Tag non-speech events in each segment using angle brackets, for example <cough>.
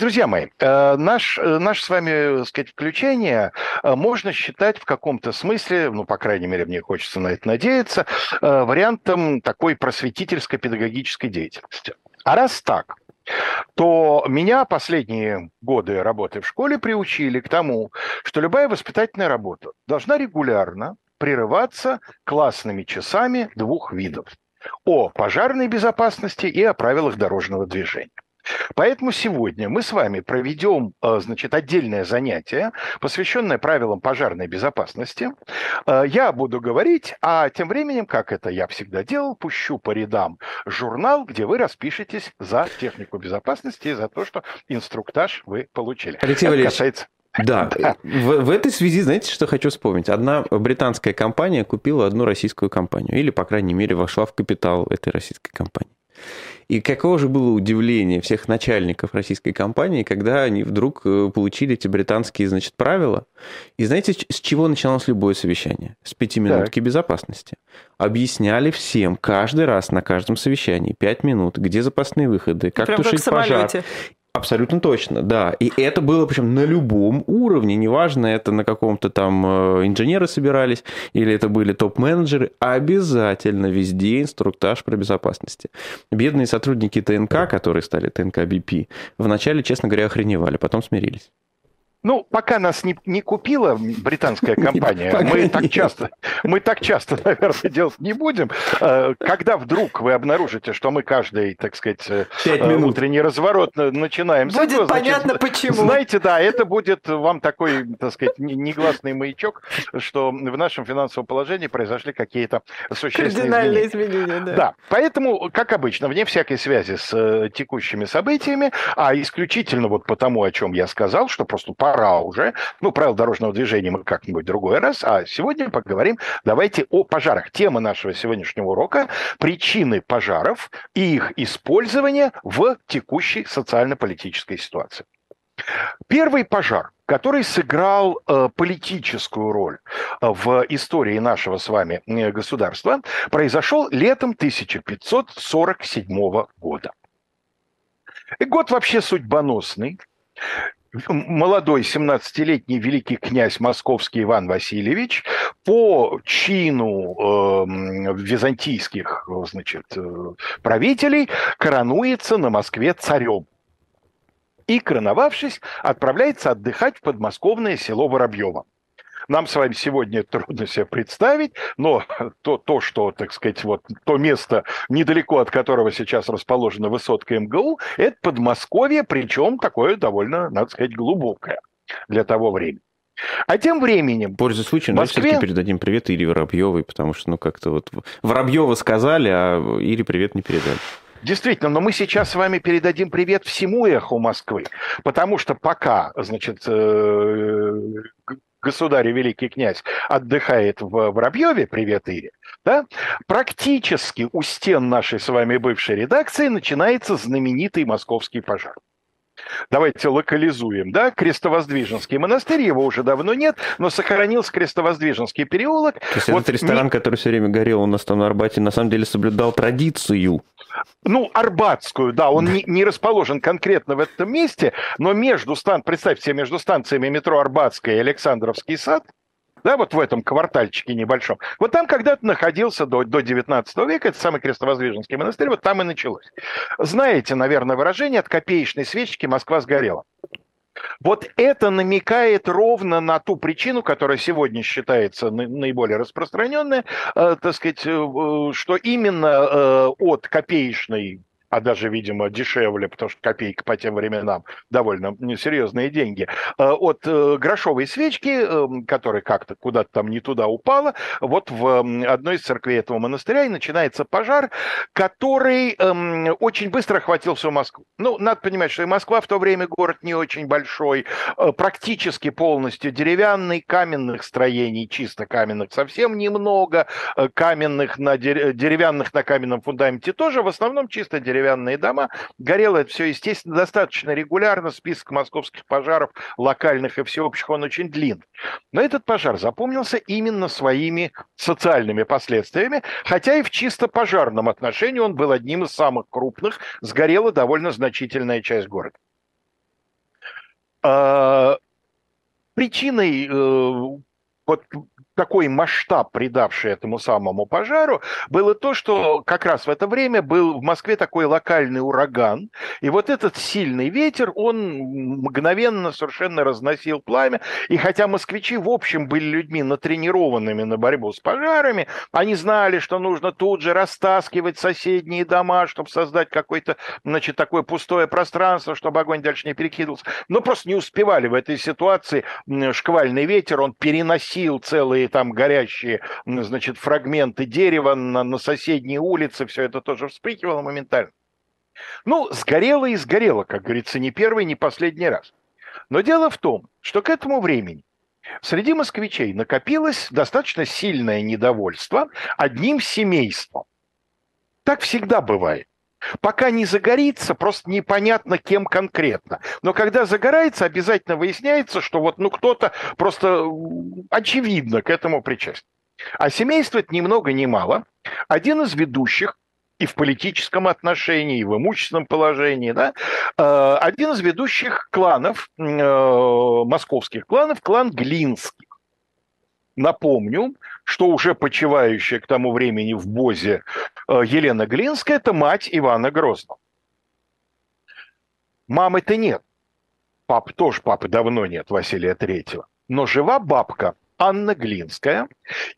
Друзья мои, э, наш, э, наш с вами, так сказать, включение э, можно считать в каком-то смысле, ну, по крайней мере, мне хочется на это надеяться, вариантом такой просветительской педагогической деятельности. А раз так, то меня последние годы работы в школе приучили к тому, что любая воспитательная работа должна регулярно прерываться классными часами двух видов о пожарной безопасности и о правилах дорожного движения. Поэтому сегодня мы с вами проведем, э, значит, отдельное занятие, посвященное правилам пожарной безопасности. Э, я буду говорить, а тем временем, как это я всегда делал, пущу по рядам журнал, где вы распишетесь за технику безопасности и за то, что инструктаж вы получили. Алексей это Валерьевич, касается... Да, <laughs> да. В, в этой связи, знаете, что хочу вспомнить? Одна британская компания купила одну российскую компанию, или, по крайней мере, вошла в капитал этой российской компании. И какого же было удивление всех начальников российской компании, когда они вдруг э, получили эти британские, значит, правила. И знаете, с чего начиналось любое совещание? С пятиминутки так. безопасности. Объясняли всем каждый раз на каждом совещании пять минут, где запасные выходы, как Прям тушить как пожар. Абсолютно точно, да. И это было причем на любом уровне, неважно, это на каком-то там э, инженеры собирались или это были топ-менеджеры, обязательно везде инструктаж про безопасности. Бедные сотрудники ТНК, которые стали ТНК БП, вначале, честно говоря, охреневали, потом смирились. Ну, пока нас не, не купила британская <laughs> компания, мы так часто, мы так часто, <laughs> наверное, делать не будем. Э, когда вдруг вы обнаружите, что мы каждый, так сказать, э, э, утренний разворот начинаем будет этого, понятно значит, почему. Знаете, да, это будет вам такой, так сказать, негласный маячок, что в нашем финансовом положении произошли какие-то существенные изменения. изменения. Да. да, поэтому, как обычно, вне всякой связи с текущими событиями, а исключительно вот потому, о чем я сказал, что просто пора уже. Ну, правила дорожного движения мы как-нибудь другой раз. А сегодня поговорим, давайте о пожарах. Тема нашего сегодняшнего урока – причины пожаров и их использование в текущей социально-политической ситуации. Первый пожар, который сыграл э, политическую роль э, в истории нашего с вами э, государства, произошел летом 1547 года. И год вообще судьбоносный молодой 17-летний великий князь московский Иван Васильевич по чину э, византийских значит, э, правителей коронуется на Москве царем. И, короновавшись, отправляется отдыхать в подмосковное село Воробьево. Нам с вами сегодня трудно себе представить, но то, то, что, так сказать, вот то место, недалеко от которого сейчас расположена высотка МГУ, это Подмосковье, причем такое довольно, надо сказать, глубокое для того времени. А тем временем... Пользуясь случаем, Москве... давайте передадим привет Ире Воробьевой, потому что, ну, как-то вот Воробьева сказали, а Ире привет не передали. Действительно, но мы сейчас с вами передадим привет всему эху Москвы, потому что пока, значит, э, государь и великий князь отдыхает в Воробьеве, привет, Ире, да, практически у стен нашей с вами бывшей редакции начинается знаменитый московский пожар. Давайте локализуем, да, Крестовоздвиженский монастырь, его уже давно нет, но сохранился Крестовоздвиженский переулок. То есть вот этот ресторан, не... который все время горел у нас там на Арбате, на самом деле соблюдал традицию. Ну, Арбатскую, да, он не, не расположен конкретно в этом месте, но между стан, представьте себе, между станциями метро Арбатская и Александровский сад, да, вот в этом квартальчике небольшом. Вот там когда-то находился до, до 19 века, это самый Крестовоздвиженский монастырь, вот там и началось. Знаете, наверное, выражение «от копеечной свечки Москва сгорела». Вот это намекает ровно на ту причину, которая сегодня считается наиболее распространенной, э, так сказать, э, э, что именно от копеечной а даже, видимо, дешевле, потому что копейка по тем временам. Довольно серьезные деньги, э, от э, грошовой свечки, эм, которая как-то куда-то там не туда упала, вот в одной из церквей этого монастыря и начинается пожар, который эм, очень быстро охватил всю Москву. Ну, надо понимать, что и Москва в то время город не очень большой, э, практически полностью деревянный, каменных строений, чисто каменных совсем немного, каменных на деревянных на каменном фундаменте тоже, в основном чисто деревянных деревянные дома. Горело это все, естественно, достаточно регулярно. Список московских пожаров, локальных и всеобщих, он очень длинный. Но этот пожар запомнился именно своими социальными последствиями, хотя и в чисто пожарном отношении он был одним из самых крупных. Сгорела довольно значительная часть города. э, причиной э, вот такой масштаб, придавший этому самому пожару, было то, что как раз в это время был в Москве такой локальный ураган, и вот этот сильный ветер, он мгновенно совершенно разносил пламя, и хотя москвичи в общем были людьми натренированными на борьбу с пожарами, они знали, что нужно тут же растаскивать соседние дома, чтобы создать какое-то, значит, такое пустое пространство, чтобы огонь дальше не перекидывался, но просто не успевали в этой ситуации, шквальный ветер, он переносил целые там горящие, значит, фрагменты дерева на, на соседней улице, все это тоже вспыхивало моментально. Ну, сгорело и сгорело, как говорится, не первый, не последний раз. Но дело в том, что к этому времени среди москвичей накопилось достаточно сильное недовольство одним семейством. Так всегда бывает. Пока не загорится, просто непонятно, кем конкретно. Но когда загорается, обязательно выясняется, что вот ну кто-то просто очевидно к этому причастен. А семейство это ни много ни мало. Один из ведущих и в политическом отношении, и в имущественном положении, да, э, один из ведущих кланов, э, московских кланов, клан Глинский. Напомню, что уже почивающая к тому времени в Бозе э, Елена Глинская – это мать Ивана Грозного. Мамы-то нет. Пап тоже, папы давно нет, Василия Третьего. Но жива бабка Анна Глинская,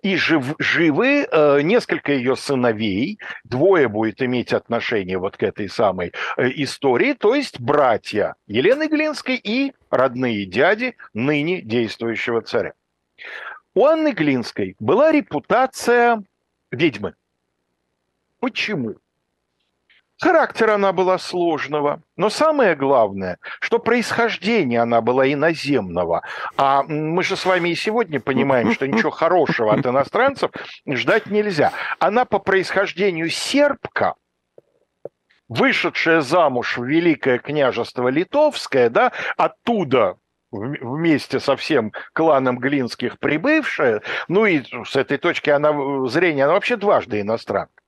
и жив, живы э, несколько ее сыновей, двое будет иметь отношение вот к этой самой э, истории, то есть братья Елены Глинской и родные дяди ныне действующего царя. У Анны Глинской была репутация ведьмы. Почему? Характер она была сложного, но самое главное, что происхождение она была иноземного. А мы же с вами и сегодня понимаем, что ничего хорошего от иностранцев ждать нельзя. Она по происхождению сербка, вышедшая замуж в Великое княжество Литовское, да, оттуда вместе со всем кланом Глинских прибывшая, ну и с этой точки она, зрения она вообще дважды иностранка.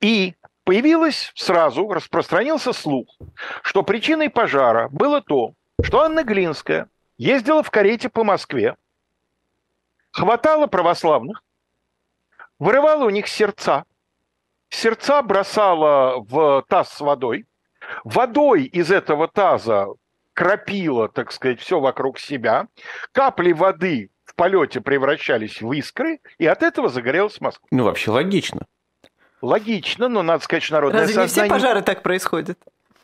И появилось сразу, распространился слух, что причиной пожара было то, что Анна Глинская ездила в карете по Москве, хватала православных, вырывала у них сердца, сердца бросала в таз с водой, водой из этого таза кропила, так сказать, все вокруг себя, капли воды в полете превращались в искры, и от этого загорелась Москва. Ну, вообще логично. Логично, но надо сказать, что народное Разве сознание... не все пожары так происходят?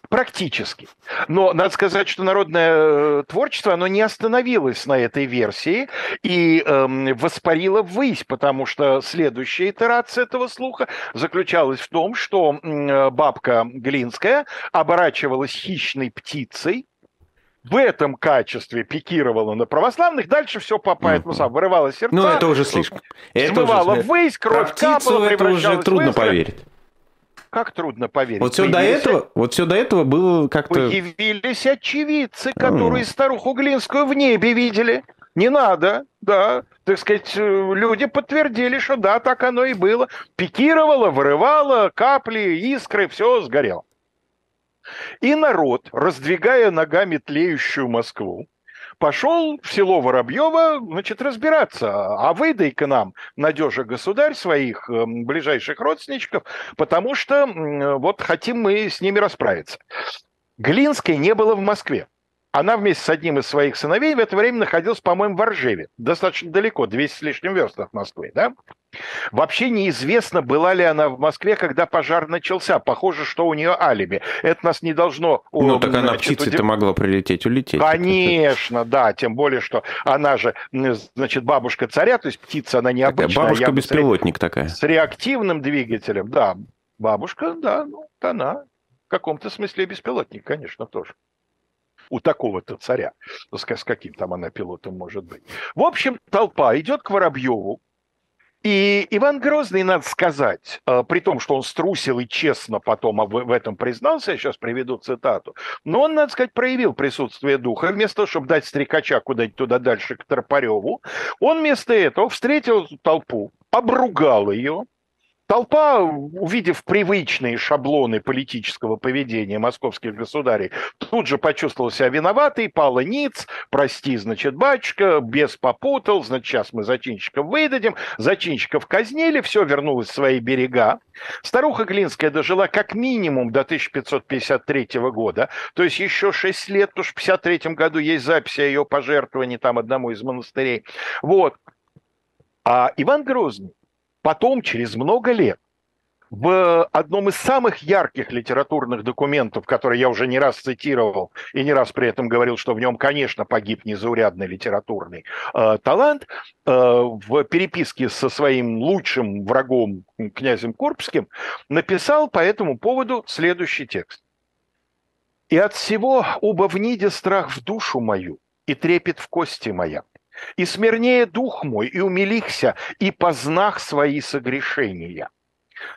Практически. Но надо сказать, что народное э, творчество, оно не остановилось на этой версии и эм, воспарило ввысь, потому что следующая итерация этого слуха заключалась в том, что э, бабка Глинская оборачивалась хищной птицей, в этом качестве пикировала на православных, дальше все по, по этому самому вырывало сердца. Ну, это уже слишком. Это уже... ввысь, кровь капала, это уже трудно поверить. Как трудно поверить? Вот все до этого, вот все до этого было как-то... Появились очевидцы, которые mm. старуху Глинскую в небе видели. Не надо, да. Так сказать, э, люди подтвердили, что да, так оно и было. Пикировало, вырывало, капли, искры, все сгорело. И народ, раздвигая ногами тлеющую Москву, пошел в село Воробьево, значит, разбираться. А выдай к нам, надежа государь, своих э, ближайших родственников, потому что вот хотим мы с ними расправиться. Глинской не было в Москве. Она вместе с одним из своих сыновей в это время находилась, по-моему, в Оржеве. Достаточно далеко, 200 с лишним верст от Москвы, да? Вообще неизвестно, была ли она в Москве, когда пожар начался. Похоже, что у нее алиби. Это нас не должно... Ну, так она птицей-то удив... могла прилететь, улететь. Конечно, да. Тем более, что она же, значит, бабушка царя, то есть птица, она необычная. Бабушка-беспилотник с... такая. С реактивным двигателем, да. Бабушка, да, ну, она в каком-то смысле беспилотник, конечно, тоже у такого-то царя. С, с каким там она пилотом может быть. В общем, толпа идет к Воробьеву, и Иван Грозный, надо сказать, э, при том, что он струсил и честно потом в этом признался, я сейчас приведу цитату, но он, надо сказать, проявил присутствие духа. Вместо того, чтобы дать стрекача куда-нибудь туда дальше к Тропареву, он вместо этого встретил толпу, обругал ее, Толпа, увидев привычные шаблоны политического поведения московских государей, тут же почувствовала себя виноватой, пала ниц, прости, значит, батюшка, бес попутал, значит, сейчас мы зачинщиков выдадим, зачинщиков казнили, все вернулось в свои берега. Старуха Глинская дожила как минимум до 1553 года, то есть еще 6 лет, потому что в 53 году есть запись о ее пожертвовании там одному из монастырей. Вот. А Иван Грозный потом, через много лет, в одном из самых ярких литературных документов, который я уже не раз цитировал и не раз при этом говорил, что в нем, конечно, погиб незаурядный литературный э, талант, э, в переписке со своим лучшим врагом князем Курбским написал по этому поводу следующий текст. «И от всего убо вниде страх в душу мою, и трепет в кости моя. И смирнее дух мой, и умилихся, и познах свои согрешения.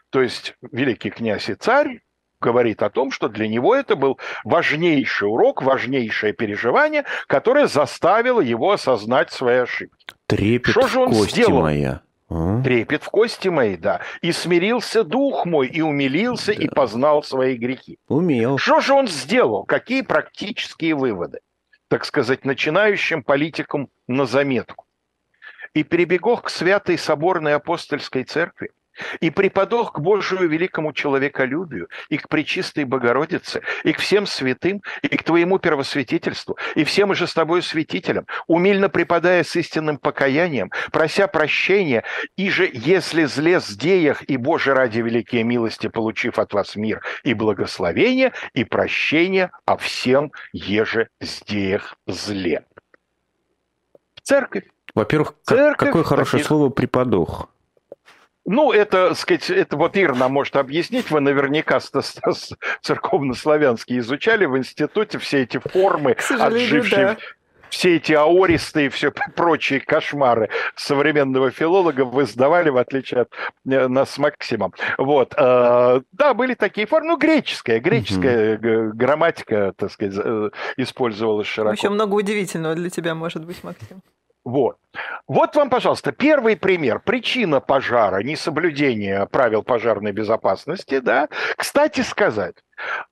То есть великий князь и царь говорит о том, что для него это был важнейший урок, важнейшее переживание, которое заставило его осознать свои ошибки. Трепет что же он кости сделал? моя. А? Трепет в кости мои, да. И смирился дух мой, и умилился, да. и познал свои грехи. Умел. Что же он сделал? Какие практические выводы? Так сказать, начинающим политикам на заметку. И перебегох к святой соборной апостольской церкви, и преподох к Божию великому человеколюбию, и к Пречистой Богородице, и к всем святым, и к Твоему первосвятительству, и всем же с Тобою святителям, умильно преподая с истинным покаянием, прося прощения, и же, если зле сдеях, и Боже ради великие милости, получив от вас мир и благословение, и прощение о всем еже сдеях зле. Церковь. Во-первых, Церковь, какое хорошее таких... слово «преподох». Ну, это, сказать, это вот Ир нам может объяснить. Вы наверняка церковно-славянский изучали в институте все эти формы, отжившие, да. все эти аористы и все <laughs> прочие кошмары современного филолога вы сдавали, в отличие от э, нас с Максимом. Вот. Э, да, были такие формы. Ну, греческая, греческая угу. грамматика, так сказать, э, использовалась широко. Еще много удивительного для тебя, может быть, Максим. Вот. Вот вам, пожалуйста, первый пример. Причина пожара, несоблюдение правил пожарной безопасности. Да? Кстати сказать,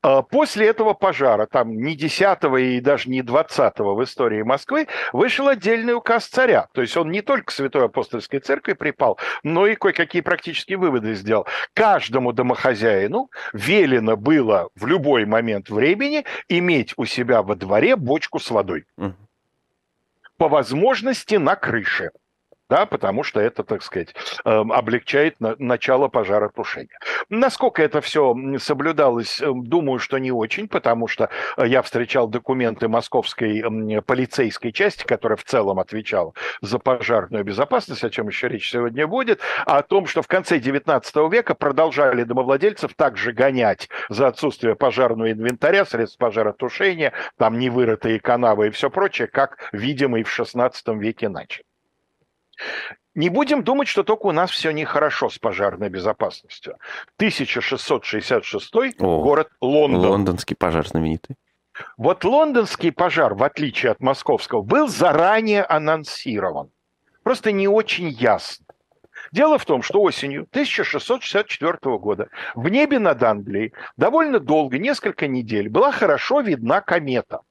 э, после этого пожара, там не 10 и даже не 20 в истории Москвы, вышел отдельный указ царя. То есть он не только Святой Апостольской Церкви припал, но и кое-какие практические выводы сделал. Каждому домохозяину велено было в любой момент времени иметь у себя во дворе бочку с водой по возможности на крыше да, потому что это, так сказать, эм, облегчает начало пожаротушения. Насколько это все соблюдалось, эм, думаю, что не очень, потому что э, я встречал документы московской полицейской части, которая в целом отвечала за пожарную безопасность, о чем еще речь сегодня будет, о том, что в конце 19 века продолжали домовладельцев также гонять за отсутствие пожарного инвентаря, средств пожаротушения, там невырытые канавы и все прочее, как, видимо, и в 16 веке начали. Не будем думать, что только у нас все нехорошо с пожарной безопасностью. 1666 О, город Лондон. Лондонский пожар знаменитый. Вот лондонский пожар, в отличие от московского, был заранее анонсирован. Просто не очень ясно. Дело в том, что осенью 1664 года в небе над Англией довольно долго, несколько недель, была хорошо видна комета.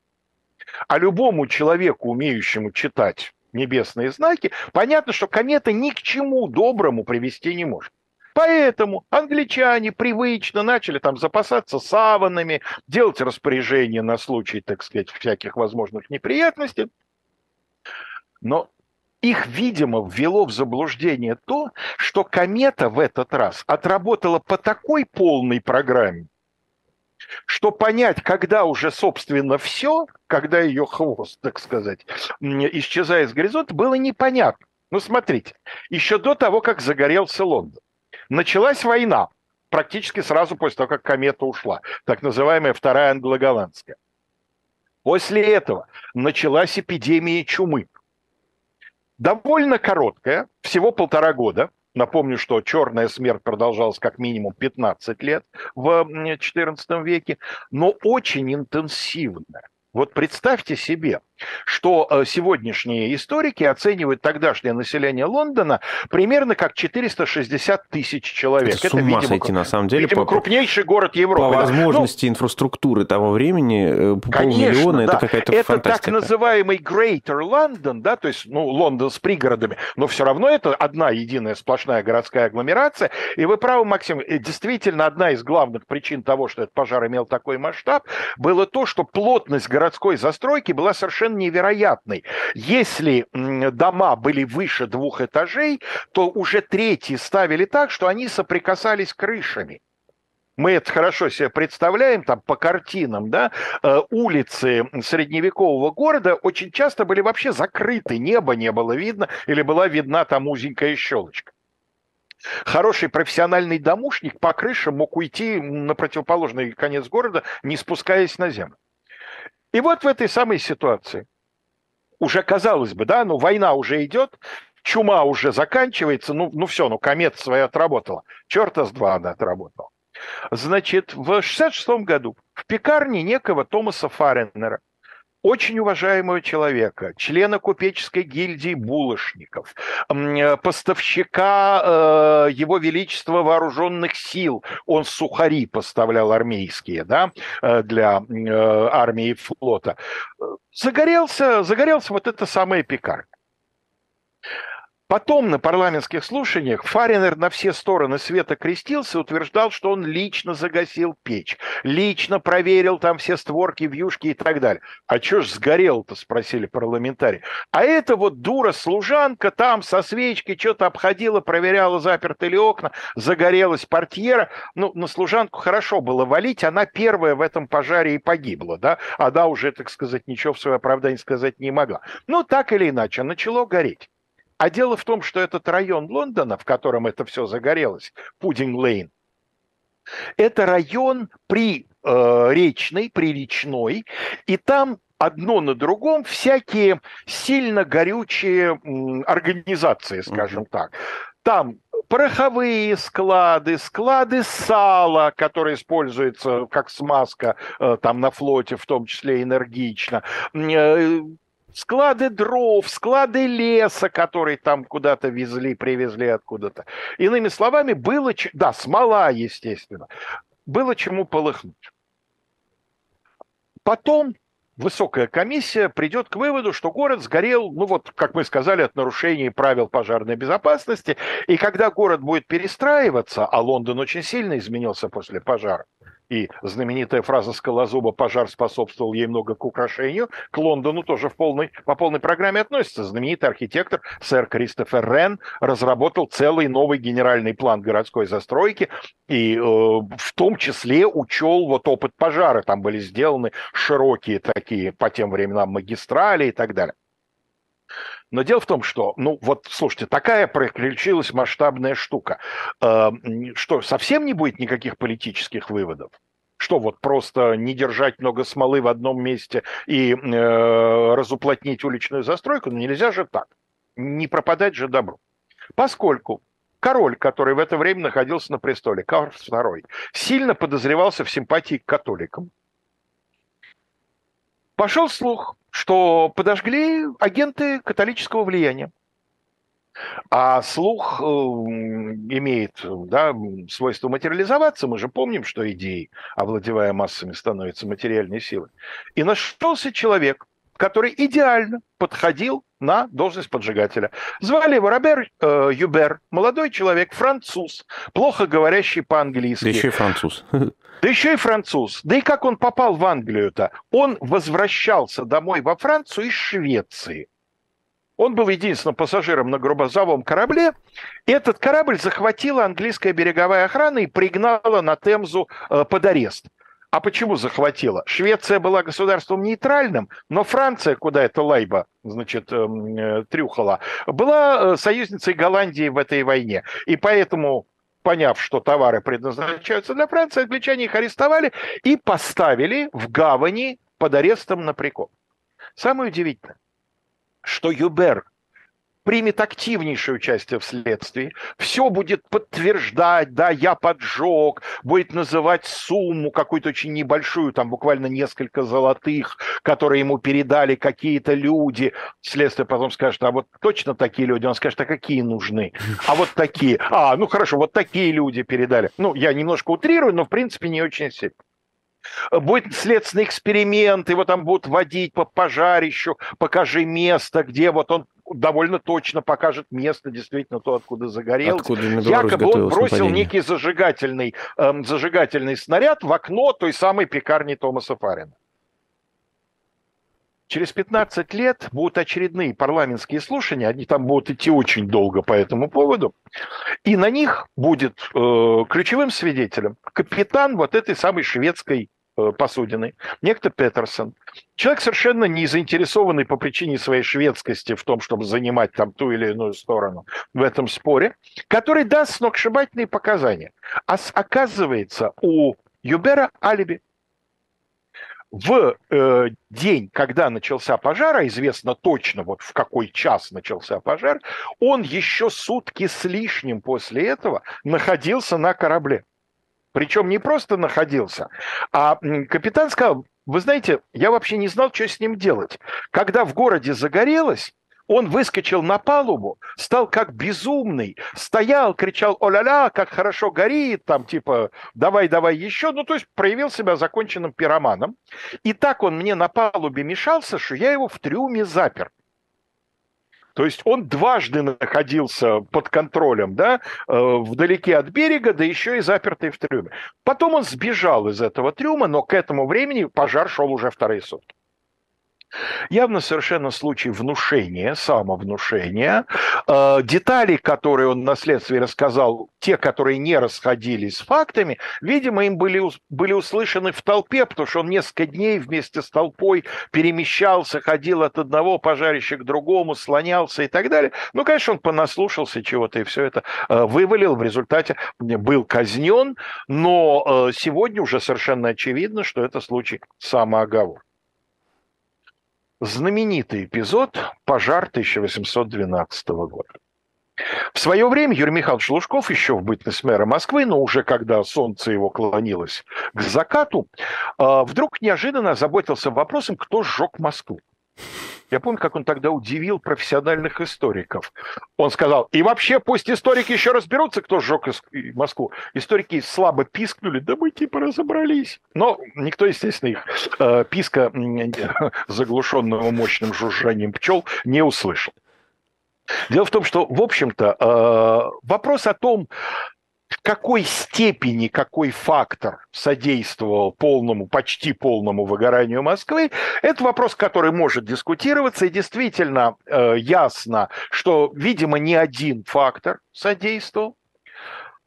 А любому человеку, умеющему читать небесные знаки, понятно, что комета ни к чему доброму привести не может. Поэтому англичане привычно начали там запасаться саванами, делать распоряжения на случай, так сказать, всяких возможных неприятностей. Но их, видимо, ввело в заблуждение то, что комета в этот раз отработала по такой полной программе, что понять, когда уже, собственно, все, когда ее хвост, так сказать, исчезает с горизонта, было непонятно. Ну, смотрите, еще до того, как загорелся Лондон, началась война, практически сразу после того, как комета ушла, так называемая Вторая англо-голландская. После этого началась эпидемия чумы. Довольно короткая, всего полтора года, Напомню, что черная смерть продолжалась как минимум 15 лет в XIV веке, но очень интенсивная. Вот представьте себе, что э, сегодняшние историки оценивают тогдашнее население Лондона примерно как 460 тысяч человек. Это, это видимо, сойти, на самом деле. Видимо, по, крупнейший город Европы. По возможности ну, инфраструктуры того времени э, конечно, полмиллиона да. это какая-то это фантастика. Это так называемый Greater London, да, то есть ну, Лондон с пригородами, но все равно это одна единая сплошная городская агломерация. И вы правы, Максим, действительно одна из главных причин того, что этот пожар имел такой масштаб, было то, что плотность городской застройки была совершенно невероятной. Если дома были выше двух этажей, то уже третьи ставили так, что они соприкасались крышами мы это хорошо себе представляем, там по картинам, да, э, улицы средневекового города очень часто были вообще закрыты, небо не было видно, или была видна там узенькая щелочка. Хороший профессиональный домушник по крыше мог уйти на противоположный конец города, не спускаясь на землю. И вот в этой самой ситуации, уже казалось бы, да, ну война уже идет, чума уже заканчивается, ну, ну все, ну комет свое отработала. Черта с два она отработала. Значит, в 66 году в пекарне некого Томаса Фаренера очень уважаемого человека, члена купеческой гильдии булочников, поставщика э, его величества вооруженных сил. Он сухари поставлял армейские, да, э, для э, армии и флота. Загорелся, загорелся вот эта самая пекарня. Потом на парламентских слушаниях Фаринер на все стороны света крестился, утверждал, что он лично загасил печь, лично проверил там все створки, вьюшки и так далее. А что ж сгорел-то, спросили парламентарии. А это вот дура-служанка там со свечкой что-то обходила, проверяла, заперты ли окна, загорелась портьера. Ну, на служанку хорошо было валить, она первая в этом пожаре и погибла, да? Она уже, так сказать, ничего в свое оправдание сказать не могла. Ну, так или иначе, начало гореть. А дело в том, что этот район Лондона, в котором это все загорелось, Пудинг-Лейн, это район при э, речный, приречной, и там одно на другом всякие сильно горючие м, организации, скажем mm-hmm. так. Там пороховые склады, склады сала, которые используются как смазка э, там на флоте, в том числе энергично, э, склады дров, склады леса, которые там куда-то везли, привезли откуда-то. Иными словами, было... Да, смола, естественно. Было чему полыхнуть. Потом высокая комиссия придет к выводу, что город сгорел, ну вот, как мы сказали, от нарушений правил пожарной безопасности. И когда город будет перестраиваться, а Лондон очень сильно изменился после пожара, и знаменитая фраза Скалозуба «пожар способствовал ей много к украшению», к Лондону тоже в полной, по полной программе относится. Знаменитый архитектор сэр Кристофер Рен разработал целый новый генеральный план городской застройки и э, в том числе учел вот опыт пожара. Там были сделаны широкие такие по тем временам магистрали и так далее. Но дело в том, что, ну вот, слушайте, такая приключилась масштабная штука. Э, что, совсем не будет никаких политических выводов? Что вот просто не держать много смолы в одном месте и э, разуплотнить уличную застройку? Ну нельзя же так. Не пропадать же добру. Поскольку король, который в это время находился на престоле, Карл II, сильно подозревался в симпатии к католикам, пошел слух, что подожгли агенты католического влияния. А слух э, имеет да, свойство материализоваться. Мы же помним, что идеи, овладевая массами, становятся материальной силой. И нашелся человек, который идеально подходил на должность поджигателя. Звали его Робер э, Юбер, молодой человек, француз, плохо говорящий по-английски. Да еще и француз. <laughs> Да еще и француз. Да и как он попал в Англию-то? Он возвращался домой во Францию из Швеции. Он был единственным пассажиром на грузовом корабле. Этот корабль захватила английская береговая охрана и пригнала на Темзу э, под арест. А почему захватила? Швеция была государством нейтральным, но Франция, куда эта лайба, значит, эм, э, трюхала, была э, союзницей Голландии в этой войне. И поэтому поняв, что товары предназначаются для Франции, англичане их арестовали и поставили в гавани под арестом на прикол. Самое удивительное, что Юбер примет активнейшее участие в следствии, все будет подтверждать, да, я поджег, будет называть сумму какую-то очень небольшую, там буквально несколько золотых, которые ему передали какие-то люди. Следствие потом скажет, а вот точно такие люди? Он скажет, а какие нужны? А вот такие. А, ну хорошо, вот такие люди передали. Ну, я немножко утрирую, но в принципе не очень сильно будет следственный эксперимент, его там будут водить по пожарищу, покажи место, где вот он довольно точно покажет место, действительно, то, откуда загорелось. Откуда Якобы он бросил нападение. некий зажигательный, эм, зажигательный снаряд в окно той самой пекарни Томаса Фарина. Через 15 лет будут очередные парламентские слушания, они там будут идти очень долго по этому поводу, и на них будет э, ключевым свидетелем капитан вот этой самой шведской посудины, некто Петерсон. Человек совершенно не заинтересованный по причине своей шведскости в том, чтобы занимать там ту или иную сторону в этом споре, который даст сногсшибательные показания. А оказывается, у Юбера алиби в э, день, когда начался пожар, а известно точно, вот в какой час начался пожар, он еще сутки с лишним после этого находился на корабле. Причем не просто находился, а капитан сказал, вы знаете, я вообще не знал, что с ним делать. Когда в городе загорелось, он выскочил на палубу, стал как безумный, стоял, кричал «О-ля-ля, как хорошо горит!» там типа «Давай, давай еще!» Ну, то есть проявил себя законченным пироманом. И так он мне на палубе мешался, что я его в трюме запер. То есть он дважды находился под контролем, да, э, вдалеке от берега, да еще и запертый в трюме. Потом он сбежал из этого трюма, но к этому времени пожар шел уже вторые сутки. Явно совершенно случай внушения, самовнушения. Э, детали, которые он на следствии рассказал, те, которые не расходились с фактами, видимо, им были, были услышаны в толпе, потому что он несколько дней вместе с толпой перемещался, ходил от одного пожарища к другому, слонялся и так далее. Ну, конечно, он понаслушался чего-то и все это э, вывалил. В результате был казнен, но э, сегодня уже совершенно очевидно, что это случай самооговор знаменитый эпизод «Пожар 1812 года». В свое время Юрий Михайлович Лужков, еще в бытность мэра Москвы, но уже когда солнце его клонилось к закату, а, вдруг неожиданно заботился вопросом, кто сжег Москву. Я помню, как он тогда удивил профессиональных историков. Он сказал, и вообще пусть историки еще разберутся, кто сжег Москву. Историки слабо пискнули, да мы типа разобрались. Но никто, естественно, их э, писка, <laughs> заглушенного мощным жужжанием пчел, не услышал. Дело в том, что, в общем-то, э, вопрос о том, какой степени какой фактор содействовал полному, почти полному выгоранию Москвы, это вопрос, который может дискутироваться, и действительно э, ясно, что, видимо, не один фактор содействовал,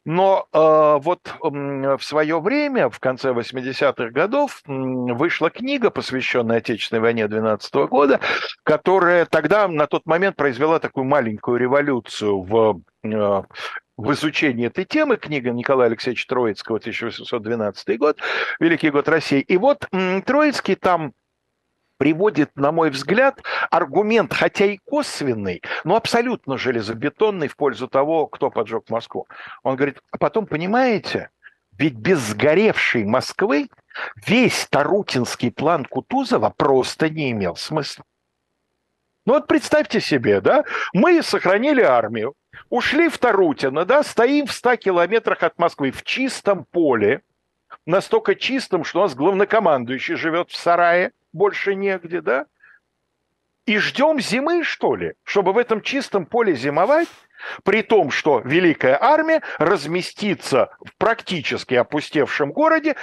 но э, вот э, в свое время, в конце 80-х годов, э, вышла книга, посвященная Отечественной войне 12 года, которая тогда, на тот момент, произвела такую маленькую революцию в э, в изучении этой темы, книга Николая Алексеевича Троицкого, 1812 год, Великий год России. И вот Троицкий там приводит, на мой взгляд, аргумент, хотя и косвенный, но абсолютно железобетонный в пользу того, кто поджег Москву. Он говорит, а потом, понимаете, ведь без сгоревшей Москвы весь Тарутинский план Кутузова просто не имел смысла. Ну вот представьте себе, да, мы сохранили армию, ушли в Тарутино, да, стоим в 100 километрах от Москвы, в чистом поле, настолько чистом, что у нас главнокомандующий живет в сарае, больше негде, да, и ждем зимы, что ли, чтобы в этом чистом поле зимовать, при том, что Великая Армия разместится в практически опустевшем городе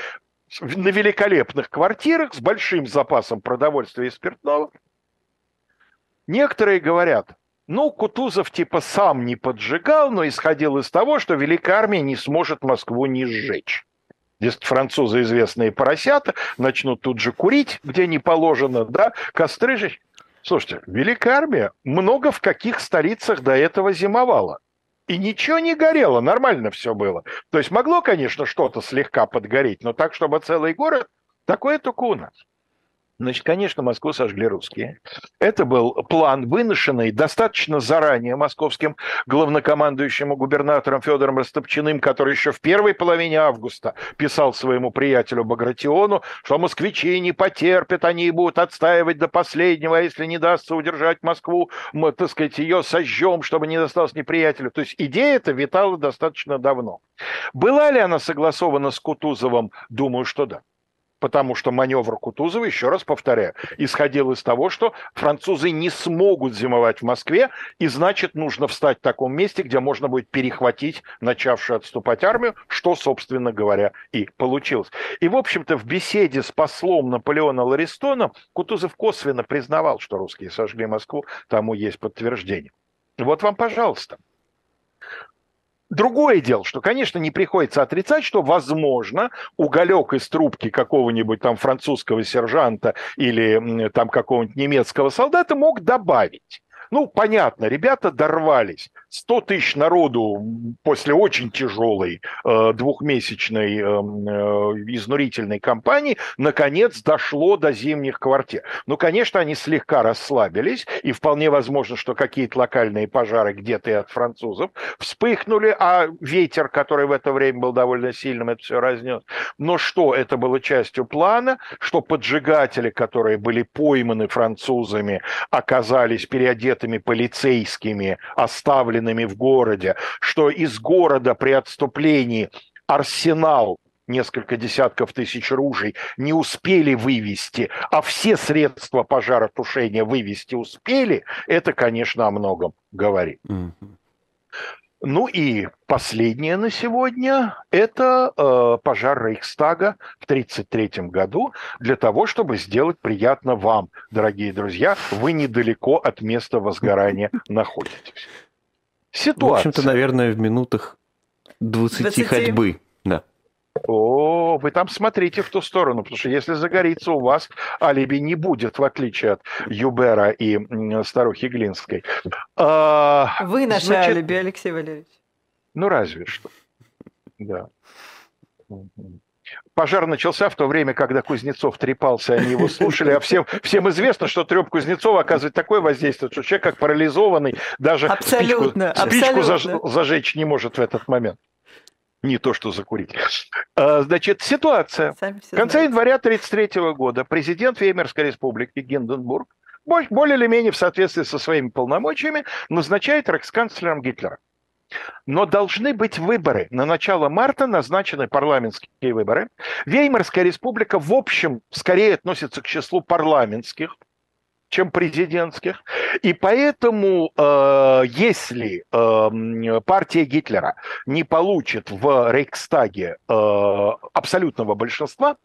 на великолепных квартирах с большим запасом продовольствия и спиртного. Некоторые говорят, ну, Кутузов типа сам не поджигал, но исходил из того, что Великая Армия не сможет Москву не сжечь. Дескать, французы известные поросята начнут тут же курить, где не положено, да, костры же. Слушайте, Великая Армия много в каких столицах до этого зимовала. И ничего не горело, нормально все было. То есть могло, конечно, что-то слегка подгореть, но так, чтобы целый город, такое только у нас. Значит, конечно, Москву сожгли русские. Это был план, выношенный достаточно заранее московским главнокомандующим губернатором Федором Растопчиным, который еще в первой половине августа писал своему приятелю Багратиону, что москвичи не потерпят, они будут отстаивать до последнего, а если не дастся удержать Москву, мы, так сказать, ее сожжем, чтобы не досталось неприятелю. То есть идея эта витала достаточно давно. Была ли она согласована с Кутузовым? Думаю, что да потому что маневр Кутузова, еще раз повторяю, исходил из того, что французы не смогут зимовать в Москве, и значит нужно встать в таком месте, где можно будет перехватить начавшую отступать армию, что, собственно говоря, и получилось. И, в общем-то, в беседе с послом Наполеона Ларистона Кутузов косвенно признавал, что русские сожгли Москву, тому есть подтверждение. Вот вам, пожалуйста. Другое дело, что, конечно, не приходится отрицать, что, возможно, уголек из трубки какого-нибудь там французского сержанта или там какого-нибудь немецкого солдата мог добавить. Ну, понятно, ребята дорвались. 100 тысяч народу после очень тяжелой э, двухмесячной э, э, изнурительной кампании наконец дошло до зимних квартир. Ну, конечно, они слегка расслабились, и вполне возможно, что какие-то локальные пожары где-то и от французов вспыхнули, а ветер, который в это время был довольно сильным, это все разнес. Но что, это было частью плана, что поджигатели, которые были пойманы французами, оказались переодетыми полицейскими, оставлены оставленными в городе, что из города при отступлении арсенал несколько десятков тысяч ружей не успели вывести, а все средства пожаротушения вывести успели, это, конечно, о многом говорит. Ну и последнее на сегодня – это э, пожар Рейхстага в 1933 году для того, чтобы сделать приятно вам, дорогие друзья. Вы недалеко от места возгорания находитесь. Ситуация. В общем-то, наверное, в минутах 20, 20 ходьбы. Да. О, вы там смотрите в ту сторону, потому что если загорится у вас, алиби не будет, в отличие от Юбера и старухи Глинской. А, вы наше значит, алиби, Алексей Валерьевич. Ну, разве что. Да. Пожар начался в то время, когда Кузнецов трепался, они его слушали, а всем, всем известно, что треп Кузнецова оказывает такое воздействие, что человек как парализованный даже абсолютно, спичку, спичку абсолютно. Заж, зажечь не может в этот момент. Не то, что закурить. А, значит, ситуация. В конце января 1933 года президент Веймерской республики Гинденбург более или менее в соответствии со своими полномочиями назначает рейхсканцлером Гитлера. Но должны быть выборы. На начало марта назначены парламентские выборы. Веймарская республика, в общем, скорее относится к числу парламентских, чем президентских. И поэтому, э, если э, партия Гитлера не получит в Рейхстаге э, абсолютного большинства,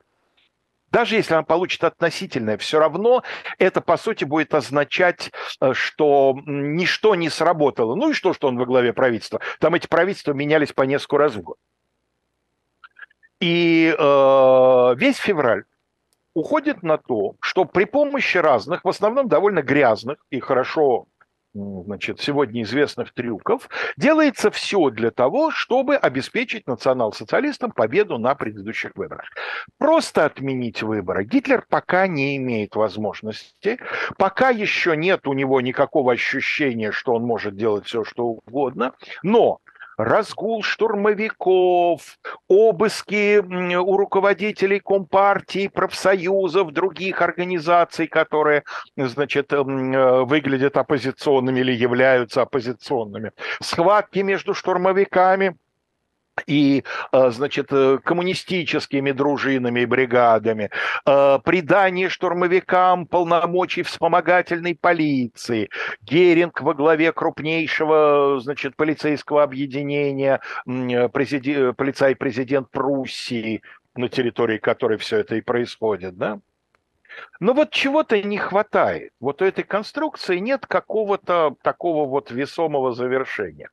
даже если она получит относительное, все равно это, по сути, будет означать, э, что ничто не сработало. Ну и что, что он во главе правительства? Там эти правительства менялись по несколько раз в год. И э, весь февраль уходит на то, что при помощи разных, в основном довольно грязных и хорошо значит, сегодня известных трюков, делается все для того, чтобы обеспечить национал-социалистам победу на предыдущих выборах. Просто отменить выборы Гитлер пока не имеет возможности, пока еще нет у него никакого ощущения, что он может делать все, что угодно, но разгул штурмовиков, обыски у руководителей Компартии, профсоюзов, других организаций, которые, значит, э, выглядят оппозиционными или являются оппозиционными, схватки между штурмовиками – и, э, значит, э, коммунистическими дружинами и бригадами, э, придание штурмовикам полномочий вспомогательной полиции, Геринг во главе крупнейшего, значит, полицейского объединения, президент, полицай-президент Пруссии, на территории которой все это и происходит, да? Но вот чего-то не хватает. Вот у этой конструкции нет какого-то такого вот весомого завершения.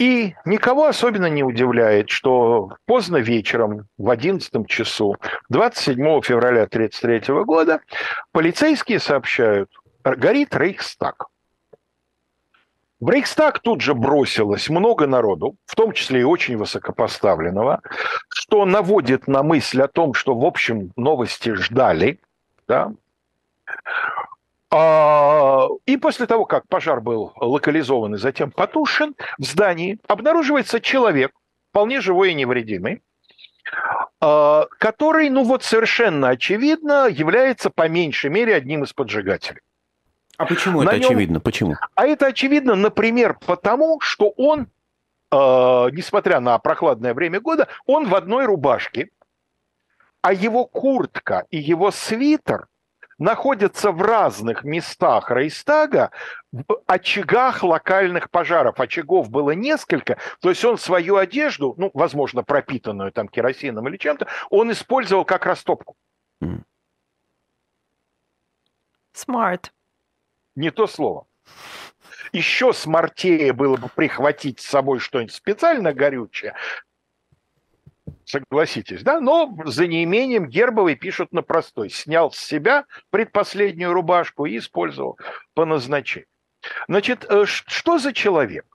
И никого особенно не удивляет, что поздно вечером, в 11 часу, 27 февраля 1933 года, полицейские сообщают, горит Рейхстаг. В Рейхстаг тут же бросилось много народу, в том числе и очень высокопоставленного, что наводит на мысль о том, что, в общем, новости ждали, Да? А, и после того, как пожар был локализован и затем потушен, в здании обнаруживается человек, вполне живой и невредимый, а, который, ну вот совершенно очевидно, является по меньшей мере одним из поджигателей. А почему На это нем... очевидно? Почему? А это очевидно, например, потому, что он, э, несмотря на прохладное время года, он в одной рубашке, а его куртка и его свитер находятся в разных местах Рейстага, в очагах локальных пожаров. Очагов было несколько, то есть он свою одежду, ну, возможно, пропитанную там керосином или чем-то, он использовал как растопку. Смарт. Не то слово. Еще смартее было бы прихватить с собой что-нибудь специально горючее, согласитесь, да? Но за неимением Гербовой пишут на простой. Снял с себя предпоследнюю рубашку и использовал по назначению. Значит, э, что за человек?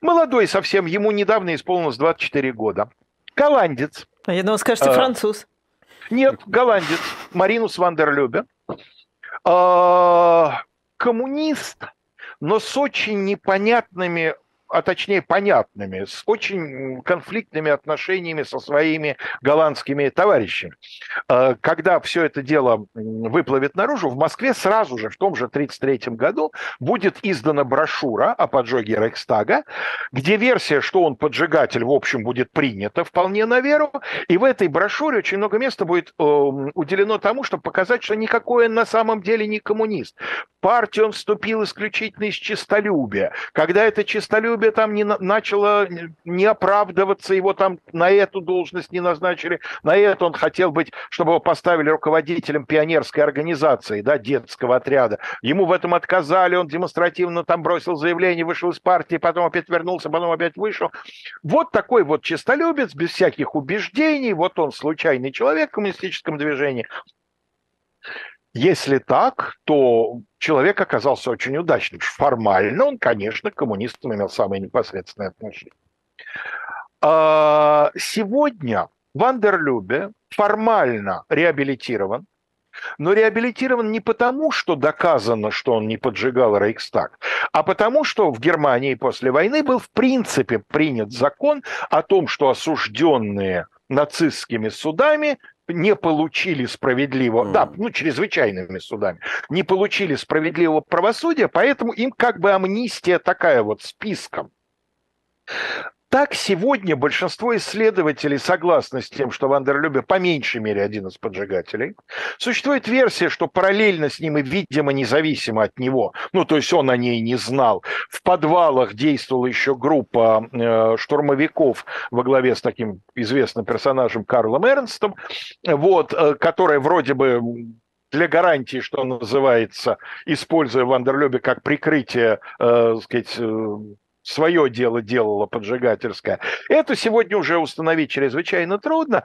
Молодой совсем, ему недавно исполнилось 24 года. Голландец. А я думал, скажете, а, француз. Нет, голландец. Маринус Вандерлюбе. А, коммунист, но с очень непонятными а точнее понятными, с очень конфликтными отношениями со своими голландскими товарищами. А, когда все это дело выплывет наружу, в Москве сразу же, в том же 1933 году, будет издана брошюра о поджоге Рейхстага, где версия, что он поджигатель, в общем, будет принята вполне на веру, и в этой брошюре очень много места будет э, уделено тому, чтобы показать, что никакой он на самом деле не коммунист. партию он вступил исключительно из честолюбия. Когда это честолюбие самолюбие там не начало не оправдываться, его там на эту должность не назначили, на эту он хотел быть, чтобы его поставили руководителем пионерской организации, да, детского отряда. Ему в этом отказали, он демонстративно там бросил заявление, вышел из партии, потом опять вернулся, потом опять вышел. Вот такой вот честолюбец, без всяких убеждений, вот он случайный человек в коммунистическом движении. Если так, то человек оказался очень удачным. Формально он, конечно, к коммунистам имел самое непосредственное отношение. А, сегодня Вандерлюбе формально реабилитирован, но реабилитирован не потому, что доказано, что он не поджигал Рейхстаг, а потому, что в Германии после войны был в принципе принят закон о том, что осужденные нацистскими судами не получили справедливого, mm. да, ну, чрезвычайными судами, не получили справедливого правосудия, поэтому им как бы амнистия такая вот списком. Так сегодня большинство исследователей согласны с тем, что Вандерлюбе по меньшей мере один из поджигателей. Существует версия, что параллельно с ним и, видимо, независимо от него, ну, то есть он о ней не знал, в подвалах действовала еще группа э, штурмовиков во главе с таким известным персонажем Карлом Эрнстом, вот, э, которая вроде бы для гарантии, что называется, используя Вандерлюбе как прикрытие, э, сказать, э, свое дело делала поджигательское. Это сегодня уже установить чрезвычайно трудно.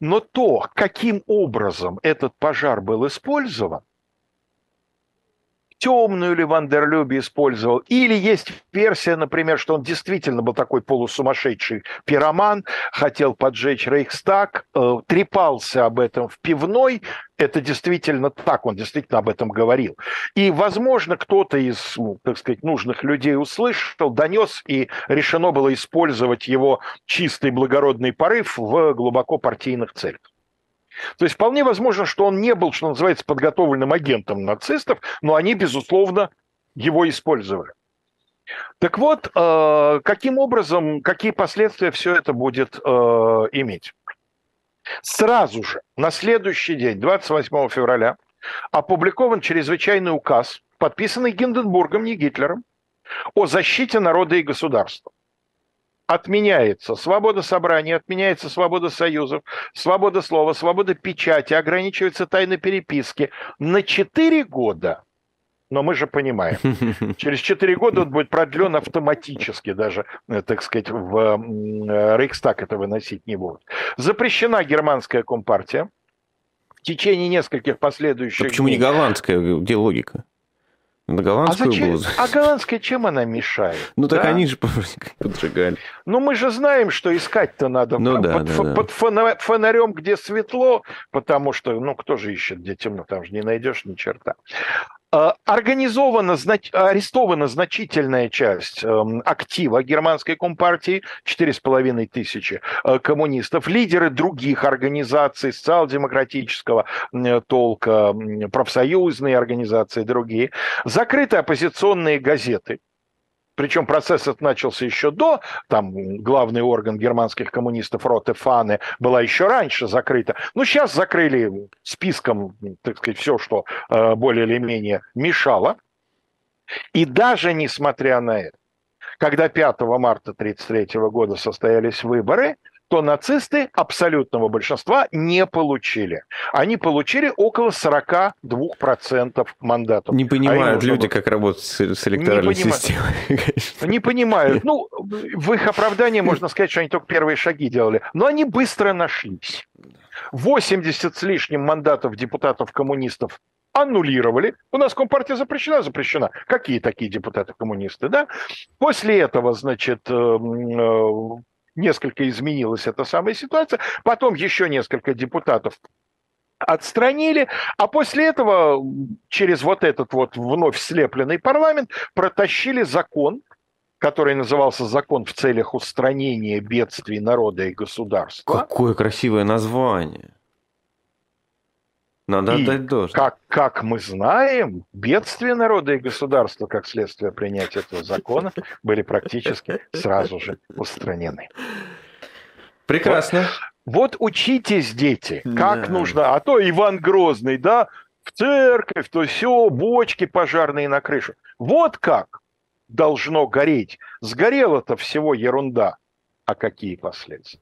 Но то, каким образом этот пожар был использован, темную ли Вандерлюбе использовал, или есть версия, например, что он действительно был такой полусумасшедший пироман, хотел поджечь Рейхстаг, э, трепался об этом в пивной, это действительно так, он действительно об этом говорил. И, возможно, кто-то из, ну, так сказать, нужных людей услышал, донес, и решено было использовать его чистый благородный порыв в глубоко партийных целях. То есть вполне возможно, что он не был, что называется, подготовленным агентом нацистов, но они, безусловно, его использовали. Так вот, э, каким образом, какие последствия все это будет э, иметь? Сразу же, на следующий день, 28 февраля, опубликован чрезвычайный указ, подписанный Гинденбургом, не Гитлером, о защите народа и государства отменяется свобода собрания, отменяется свобода союзов, свобода слова, свобода печати, ограничивается тайна переписки на 4 года. Но мы же понимаем, <laughs> через 4 года он будет продлен автоматически, даже, э, так сказать, в э, Рейхстаг это выносить не будут. Запрещена германская компартия. В течение нескольких последующих... А почему дней... не голландская? Где логика? На голландскую а зачем? блузу. А голландская чем она мешает? Ну так да? они же <laughs> поджигали. Ну мы же знаем, что искать-то надо ну, под, да, под, да, под фонарем, где светло, потому что, ну кто же ищет, где темно, там же не найдешь ни черта. А, организована, арестована значительная часть эм, актива германской компартии, 4,5 тысячи э, коммунистов, лидеры других организаций социал-демократического толка, профсоюзные организации, другие, закрыты оппозиционные газеты, причем процесс этот начался еще до, там главный орган германских коммунистов Роте Фаны была еще раньше закрыта. Ну, сейчас закрыли списком, так сказать, все, что э, более или менее мешало. И даже несмотря на это, когда 5 марта 1933 года состоялись выборы, то нацисты абсолютного большинства не получили. Они получили около 42% мандатов. Не понимают а люди, как работать с, с электоральной не системой. <laughs> Не понимают. Ну, в их оправдании можно сказать, что они только первые шаги делали. Но они быстро нашлись. 80 с лишним мандатов депутатов-коммунистов аннулировали. У нас Компартия запрещена, запрещена. Какие такие депутаты-коммунисты, да? После этого, значит, эм, э, несколько изменилась эта самая ситуация. Потом еще несколько депутатов отстранили, а после этого через вот этот вот вновь слепленный парламент протащили закон, который назывался «Закон в целях устранения бедствий народа и государства». Какое красивое название. Надо и отдать должное. Как, как мы знаем, бедствия народа и государства, как следствие принятия этого закона, были практически сразу же устранены. Прекрасно. Вот, вот учитесь, дети, как да. нужно. А то Иван Грозный, да, в церковь, то все, бочки пожарные на крышу. Вот как должно гореть. Сгорела-то всего ерунда. А какие последствия?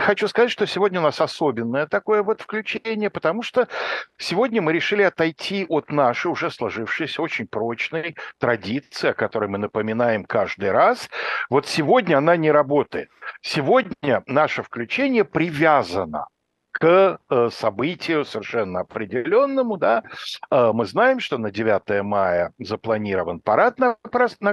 Хочу сказать, что сегодня у нас особенное такое вот включение, потому что сегодня мы решили отойти от нашей уже сложившейся очень прочной традиции, о которой мы напоминаем каждый раз. Вот сегодня она не работает. Сегодня наше включение привязано к э, событию совершенно определенному. Да? Э, мы знаем, что на 9 мая запланирован парад на,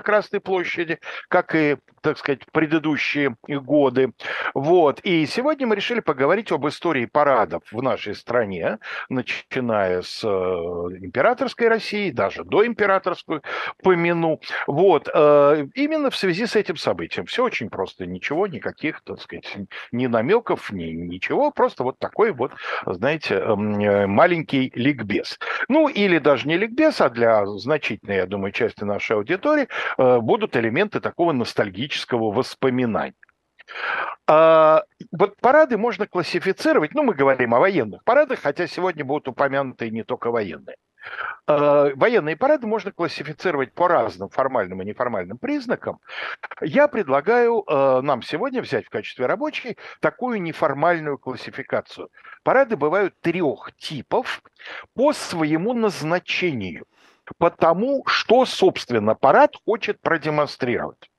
Красной площади, как и, так сказать, предыдущие годы. Вот. И сегодня мы решили поговорить об истории парадов в нашей стране, начиная с э, императорской России, даже до императорскую помяну. Вот. Именно в связи с этим событием. Все очень просто. Ничего, никаких, так сказать, ни намеков, ни ничего. Просто вот такой вот, знаете, эм, э, маленький ликбез. Ну, или даже не ликбез, а для значительной, я думаю, части нашей аудитории э, будут элементы такого ностальгического воспоминания. А, вот парады можно классифицировать, ну, мы говорим о военных парадах, хотя сегодня будут упомянуты не только военные. Э, военные парады можно классифицировать по разным формальным и неформальным признакам. Я предлагаю э, нам сегодня взять в качестве рабочей такую неформальную классификацию. Парады бывают трех типов по своему назначению, потому что, собственно, парад хочет продемонстрировать.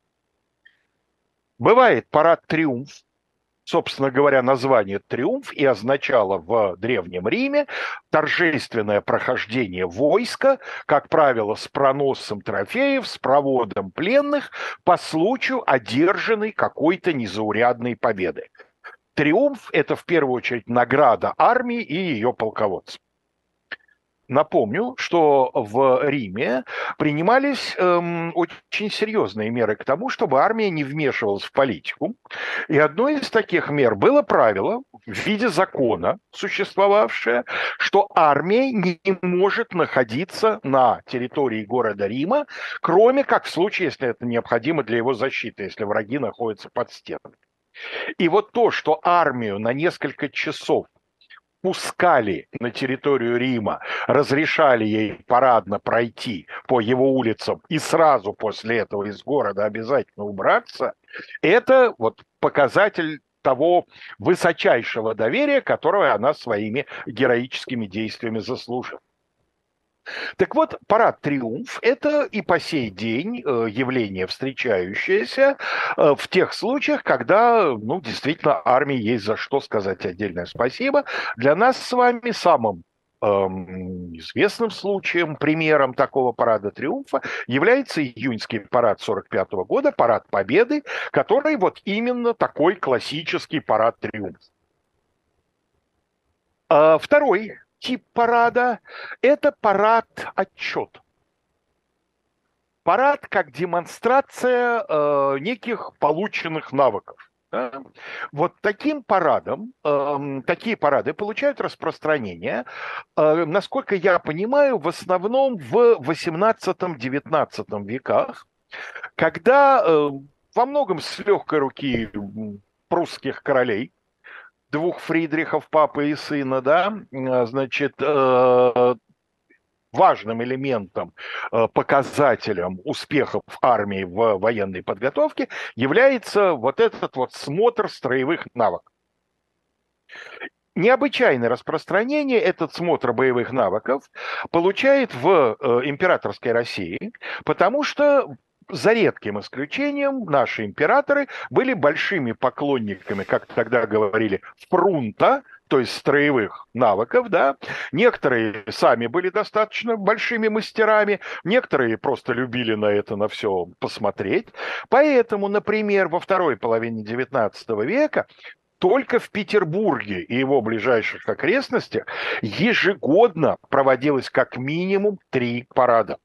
Бывает парад «Триумф», собственно говоря, название «Триумф» и означало в Древнем Риме торжественное прохождение войска, как правило, с проносом трофеев, с проводом пленных по случаю одержанной какой-то незаурядной победы. Триумф – это в первую очередь награда армии и ее полководцам. Напомню, что в Риме принимались эм, очень серьезные меры к тому, чтобы армия не вмешивалась в политику. И одной из таких мер было правило в виде закона, существовавшее, что армия не может находиться на территории города Рима, кроме как в случае, если это необходимо для его защиты, если враги находятся под стенами. И вот то, что армию на несколько часов пускали на территорию Рима, разрешали ей парадно пройти по его улицам и сразу после этого из города обязательно убраться, это вот показатель того высочайшего доверия, которое она своими героическими действиями заслужила. Так вот, парад «Триумф» – это и по сей день э, явление, встречающееся э, в тех случаях, когда, ну, действительно, армии есть за что сказать отдельное спасибо. Для нас с вами самым эм, известным случаем, примером такого парада триумфа является июньский парад 45 года, парад Победы, который вот именно такой классический парад триумфа. Второй тип парада – это парад-отчет. Парад как демонстрация э, неких полученных навыков. Да? Вот таким парадом, э, такие парады получают распространение, э, насколько я понимаю, в основном в 18-19 веках, когда э, во многом с легкой руки прусских королей двух Фридрихов, папы и сына, да, а, значит, э, важным элементом, э, показателем успехов армии в военной подготовке является вот этот вот смотр строевых навыков. Необычайное распространение этот смотр боевых навыков получает в э, императорской России, потому что за редким исключением, наши императоры были большими поклонниками, как тогда говорили, фрунта, то есть строевых навыков, да. Некоторые сами были достаточно большими мастерами, некоторые просто любили на это, на все посмотреть. Поэтому, например, во второй половине XIX века только в Петербурге и его ближайших окрестностях ежегодно проводилось как минимум три парада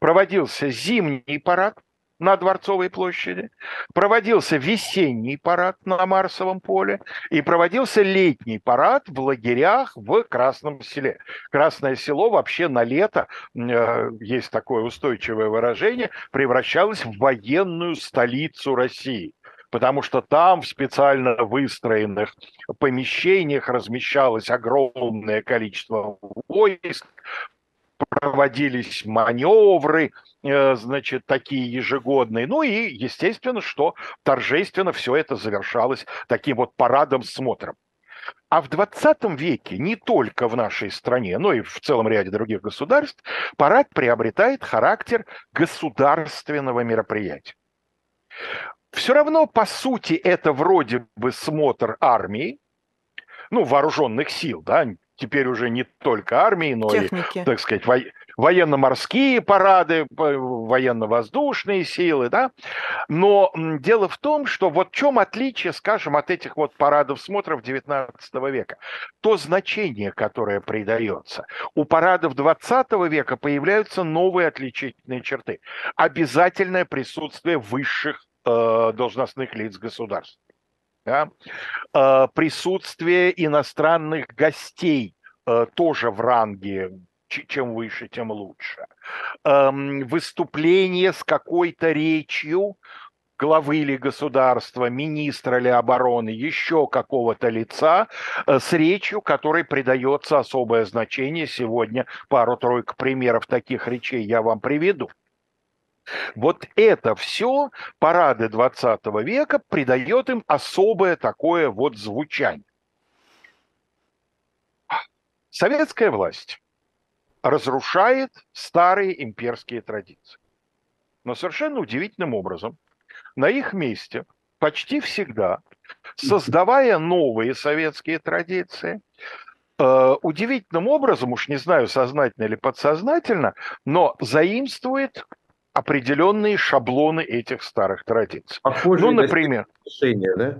проводился зимний парад на Дворцовой площади, проводился весенний парад на Марсовом поле и проводился летний парад в лагерях в Красном селе. Красное село вообще на лето, э, есть такое устойчивое выражение, превращалось в военную столицу России потому что там в специально выстроенных помещениях размещалось огромное количество войск, проводились маневры, э, значит, такие ежегодные. Ну и, естественно, что торжественно все это завершалось таким вот парадом-смотром. А в 20 веке не только в нашей стране, но и в целом ряде других государств парад приобретает характер государственного мероприятия. Все равно, по сути, это вроде бы смотр армии, ну, вооруженных сил, да, теперь уже не только армии, но Техники. и, так сказать, во- военно-морские парады, военно-воздушные силы, да. Но дело в том, что вот в чем отличие, скажем, от этих вот парадов смотров XIX века. То значение, которое придается. У парадов XX века появляются новые отличительные черты. Обязательное присутствие высших э, должностных лиц государства да, э, присутствие иностранных гостей э, тоже в ранге чем выше, тем лучше. Эм, выступление с какой-то речью главы или государства, министра или обороны, еще какого-то лица э, с речью, которой придается особое значение. Сегодня пару-тройку примеров таких речей я вам приведу. Вот это все парады 20 века придает им особое такое вот звучание. Советская власть разрушает старые имперские традиции. Но совершенно удивительным образом на их месте почти всегда, создавая новые советские традиции, э, удивительным образом, уж не знаю, сознательно или подсознательно, но заимствует определенные шаблоны этих старых традиций. Похоже ну, например. Смешения, да?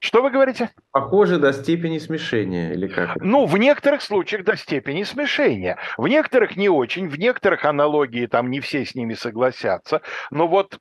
Что вы говорите? Похоже до степени смешения, или как? Ну, в некоторых случаях до степени смешения. В некоторых не очень, в некоторых аналогии там не все с ними согласятся. Но вот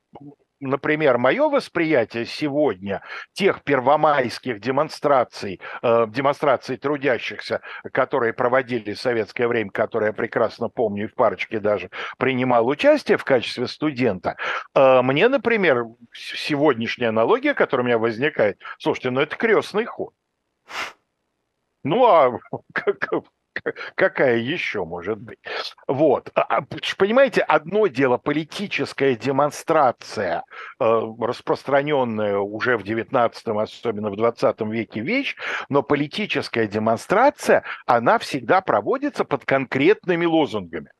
например, мое восприятие сегодня тех первомайских демонстраций, э, демонстраций трудящихся, которые проводили в советское время, которые я прекрасно помню и в парочке даже принимал участие в качестве студента, э, мне, например, сегодняшняя аналогия, которая у меня возникает, слушайте, ну это крестный ход. Ну а <laughs> как, какая еще может быть? Вот. А, а, понимаете, одно дело политическая демонстрация, э, распространенная уже в 19 особенно в 20 веке вещь, но политическая демонстрация, она всегда проводится под конкретными лозунгами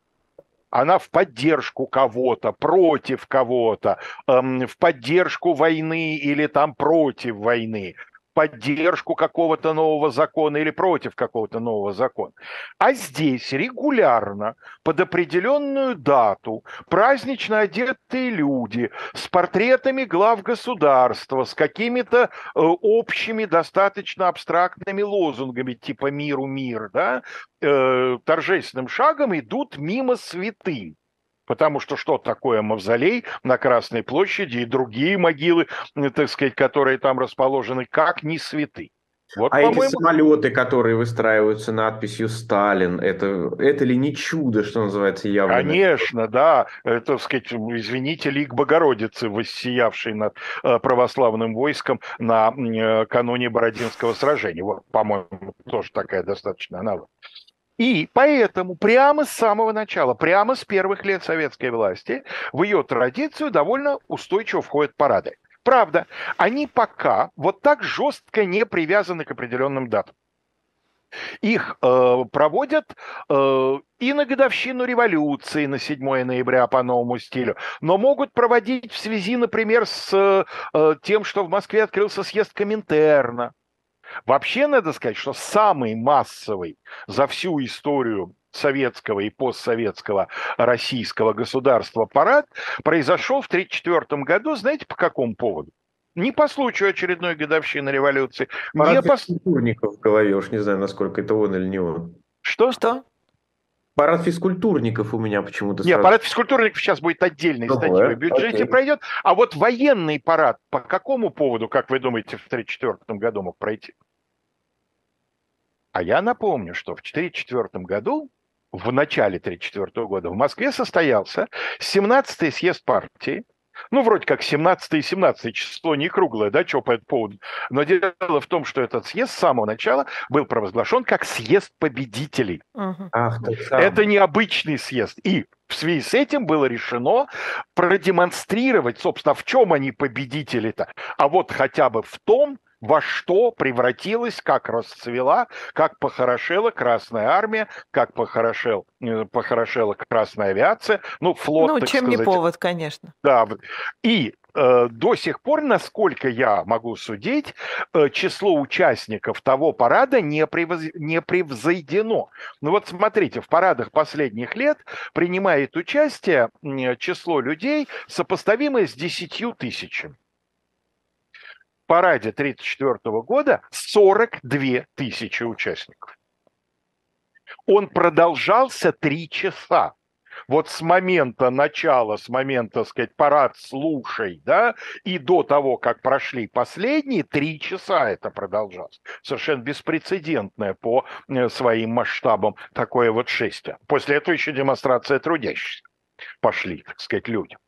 она в поддержку кого-то, против кого-то, эм, в поддержку войны или там против войны поддержку какого-то нового закона или против какого-то нового закона. А здесь регулярно под определенную дату празднично одетые люди с портретами глав государства, с какими-то э, общими достаточно абстрактными лозунгами типа «миру мир», да, э, торжественным шагом идут мимо святынь. Потому что что такое мавзолей на Красной площади и другие могилы, так сказать, которые там расположены, как не святы. Вот, а эти самолеты, которые выстраиваются надписью «Сталин», это, это ли не чудо, что называется, явно? Конечно, да. Это, так сказать, извините, лик Богородицы, воссиявший над э, православным войском на э, кануне Бородинского сражения. Вот, по-моему, тоже такая достаточно аналог. И поэтому прямо с самого начала, прямо с первых лет советской власти, в ее традицию довольно устойчиво входят парады. Правда, они пока вот так жестко не привязаны к определенным датам. Их э, проводят э, и на годовщину революции на 7 ноября по новому стилю, но могут проводить в связи, например, с э, тем, что в Москве открылся съезд Коминтерна, Вообще, надо сказать, что самый массовый за всю историю советского и постсоветского российского государства парад произошел в 1934 году, знаете, по какому поводу? Не по случаю очередной годовщины революции. Парад не по... физкультурников в голове, уж не знаю, насколько это он или не он. Что? Что? Парад физкультурников у меня почему-то... Нет, парад физкультурников сейчас будет отдельной Ого, статьей в бюджете окей. пройдет. А вот военный парад по какому поводу, как вы думаете, в 1934 году мог пройти? А я напомню, что в 1944 году, в начале 1934 года, в Москве состоялся 17-й съезд партии, ну, вроде как 17 и 17 число не круглое, да, что по этому поводу. Но дело в том, что этот съезд с самого начала был провозглашен как съезд победителей. Uh-huh. Ах, Это необычный съезд. И в связи с этим было решено продемонстрировать, собственно, в чем они победители-то. А вот хотя бы в том, во что превратилась, как расцвела, как похорошела Красная Армия, как похорошел, э, похорошела Красная авиация, ну, флот, Ну, чем сказать. не повод, конечно. Да, и э, до сих пор, насколько я могу судить, э, число участников того парада не, превоз... не превзойдено. Ну вот смотрите, в парадах последних лет принимает участие число людей, сопоставимое с десятью тысячами параде 1934 года 42 тысячи участников. Он продолжался три часа. Вот с момента начала, с момента, так сказать, парад «слушай», да, и до того, как прошли последние, три часа это продолжалось. Совершенно беспрецедентное по э, своим масштабам такое вот шествие. После этого еще демонстрация трудящихся пошли, так сказать, людям.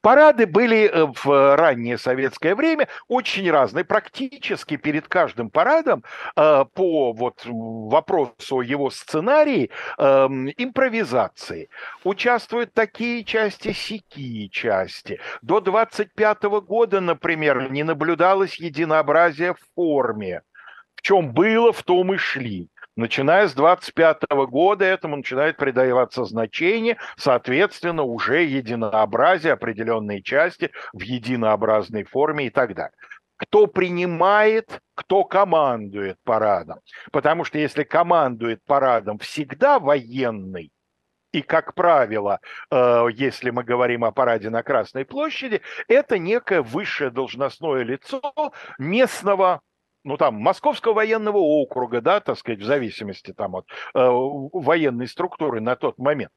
Парады были э, в раннее советское время очень разные. Практически перед каждым парадом э, по вот вопросу его сценарии эм, импровизации участвуют такие части, сякие части. До 25 года, например, не наблюдалось единообразия в форме. В чем было, в том и шли. Начиная с 25 года этому начинает придаваться значение, соответственно, уже единообразие определенной части в единообразной форме и так далее кто принимает, кто командует парадом. Потому что если командует парадом всегда военный, и, как правило, э, если мы говорим о параде на Красной площади, это некое высшее должностное лицо местного ну, там, Московского военного округа, да, так сказать, в зависимости там от э, военной структуры на тот момент,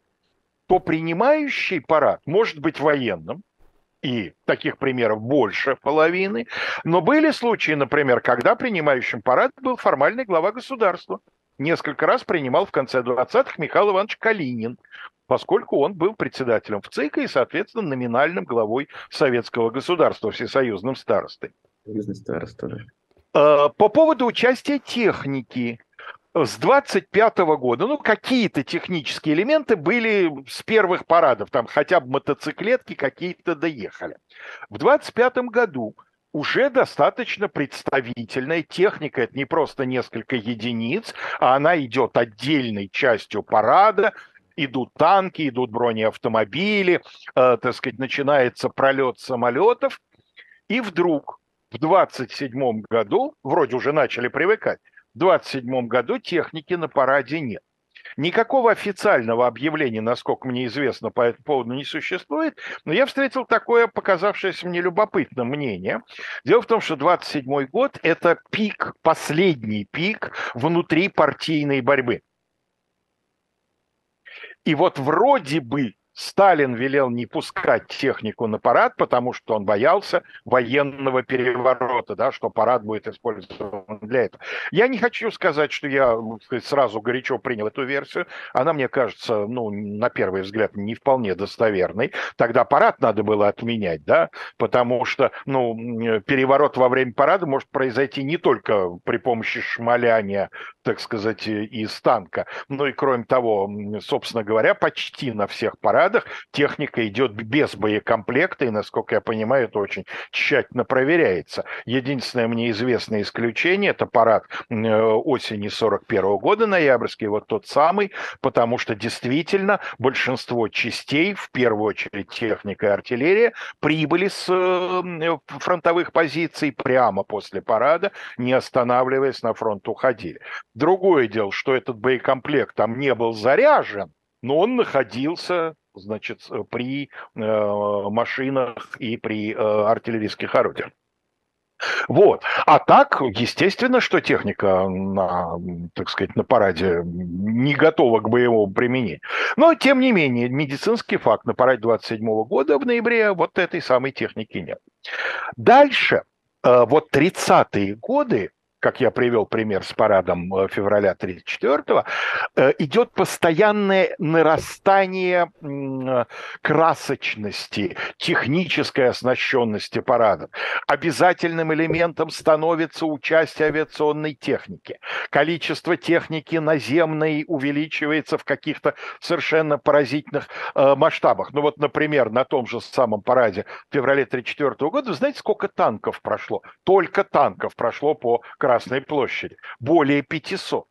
то принимающий парад может быть военным, и таких примеров больше половины, но были случаи, например, когда принимающим парад был формальный глава государства. Несколько раз принимал в конце 20-х Михаил Иванович Калинин, поскольку он был председателем в ЦИКа и, соответственно, номинальным главой советского государства, всесоюзным старостой. Союзный староста, да. Э, по поводу участия техники. с 25 года, ну, какие-то технические элементы были с первых парадов, там хотя бы мотоциклетки какие-то доехали. В 25 году уже достаточно представительная техника. Это не просто несколько единиц, а она идет отдельной частью парада. Идут танки, идут бронеавтомобили, э, так сказать, начинается пролет самолетов. И вдруг в 27 году, вроде уже начали привыкать, в 27 году техники на параде нет. Никакого официального объявления, насколько мне известно, по этому поводу не существует, но я встретил такое показавшееся мне любопытным мнение. Дело в том, что 27 год – это пик, последний пик внутри партийной борьбы. И вот вроде бы Сталин велел не пускать технику на парад, потому что он боялся военного переворота, да, что парад будет использован для этого. Я не хочу сказать, что я сразу горячо принял эту версию. Она мне кажется, ну, на первый взгляд, не вполне достоверной. Тогда парад надо было отменять, да, потому что, ну, переворот во время парада может произойти не только при помощи шмаляния, так сказать, из танка, но и, кроме того, собственно говоря, почти на всех парадах парадах техника идет без боекомплекта, и, насколько я понимаю, это очень тщательно проверяется. Единственное мне известное исключение – это парад э, осени 41 года, ноябрьский, вот тот самый, потому что действительно большинство частей, в первую очередь техника и артиллерия, прибыли с э, фронтовых позиций прямо после парада, не останавливаясь на фронт уходили. Другое дело, что этот боекомплект там не был заряжен, но он находился значит, э, при э, машинах и при э, артиллерийских орудиях. Вот. А так, естественно, что техника на, так сказать, на параде не готова к боевому применению. Но, тем не менее, медицинский факт на параде 27 года в ноябре вот этой самой техники нет. Дальше, вот 30-е годы, как я привел пример с парадом э, февраля 1934, э, идет постоянное нарастание красочности, технической оснащенности парадов. Обязательным элементом становится участие авиационной техники. Количество техники наземной увеличивается в каких-то совершенно поразительных э, масштабах. Ну вот, например, на том же самом параде в феврале 1934 года, знаете, сколько танков прошло? Только танков прошло по Красной Красной площади. Более 500.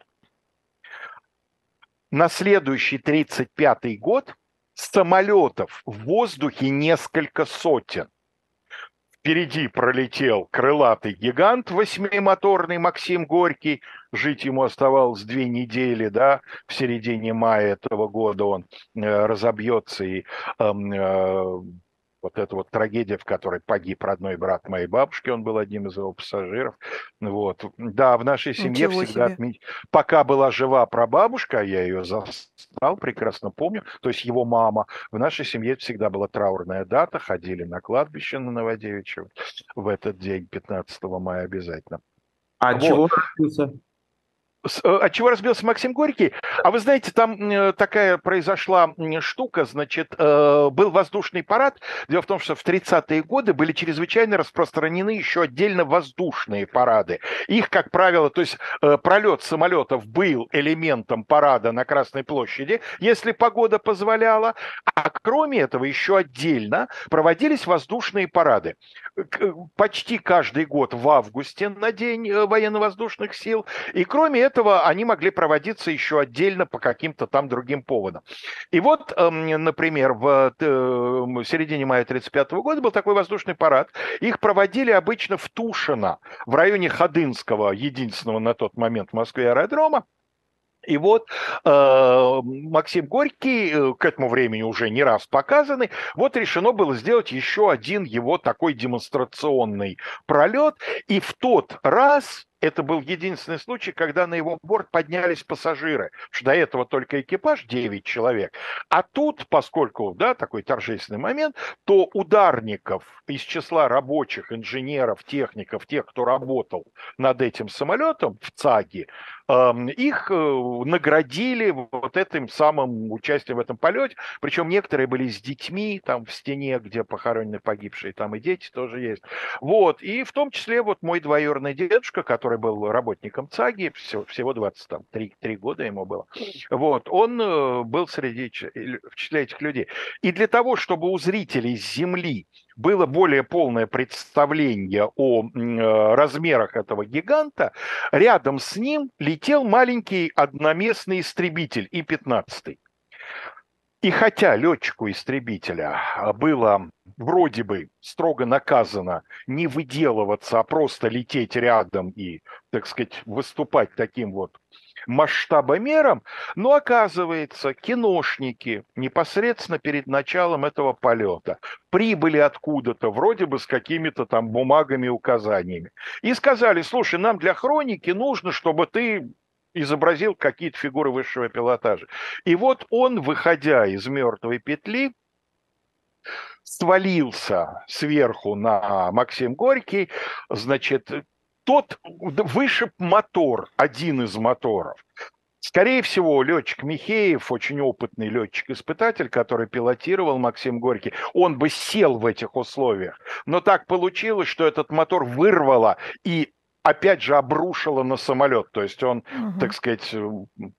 На следующий 35 год самолетов в воздухе несколько сотен. Впереди пролетел крылатый гигант восьмимоторный Максим Горький. Жить ему оставалось две недели, да, в середине мая этого года он э, разобьется и эм, э, вот эта вот трагедия, в которой погиб родной брат моей бабушки, он был одним из его пассажиров. Вот. Да, в нашей семье Ничего всегда, отме... пока была жива прабабушка, я ее застал, прекрасно помню, то есть его мама, в нашей семье всегда была траурная дата, ходили на кладбище на Новодевичье в этот день, 15 мая обязательно. А вот. чего от чего разбился Максим Горький? А вы знаете, там э, такая произошла штука, значит, э, был воздушный парад. Дело в том, что в 30-е годы были чрезвычайно распространены еще отдельно воздушные парады. Их, как правило, то есть пролет самолетов был элементом парада на Красной площади, если погода позволяла. А кроме этого еще отдельно проводились воздушные парады. Почти каждый год в августе на День военно-воздушных сил. И кроме этого этого они могли проводиться еще отдельно по каким-то там другим поводам. И вот, эм, например, в э, середине мая 1935 года был такой воздушный парад. Их проводили обычно в Тушино, в районе Ходынского, единственного на тот момент в Москве аэродрома. И вот э, Максим Горький, э, к этому времени уже не раз показанный, вот решено было сделать еще один его такой демонстрационный пролет. И в тот раз это был единственный случай, когда на его борт поднялись пассажиры, что до этого только экипаж 9 человек. А тут, поскольку, да, такой торжественный момент, то ударников из числа рабочих, инженеров, техников, тех, кто работал над этим самолетом в ЦАГе, эм, их э, наградили вот этим самым участием в этом полете. Причем некоторые были с детьми, там в стене, где похоронены погибшие, там и дети тоже есть. Вот. И в том числе вот мой двоюродный дедушка, который который был работником ЦАГИ, всего, всего 23 3 года ему было, вот, он э, был среди, в числе этих людей. И для того, чтобы у зрителей с Земли было более полное представление о э, размерах этого гиганта, рядом с ним летел маленький одноместный истребитель И-15. И хотя летчику истребителя было вроде бы строго наказано не выделываться, а просто лететь рядом и, так сказать, выступать таким вот масштабомером, но оказывается, киношники непосредственно перед началом этого полета прибыли откуда-то, вроде бы с какими-то там бумагами, указаниями, и сказали, слушай, нам для хроники нужно, чтобы ты изобразил какие-то фигуры высшего пилотажа. И вот он, выходя из мертвой петли, свалился сверху на Максим Горький, значит, тот вышиб мотор, один из моторов. Скорее всего, летчик Михеев, очень опытный летчик-испытатель, который пилотировал Максим Горький, он бы сел в этих условиях. Но так получилось, что этот мотор вырвало и опять же обрушило на самолет. То есть он, угу. так сказать,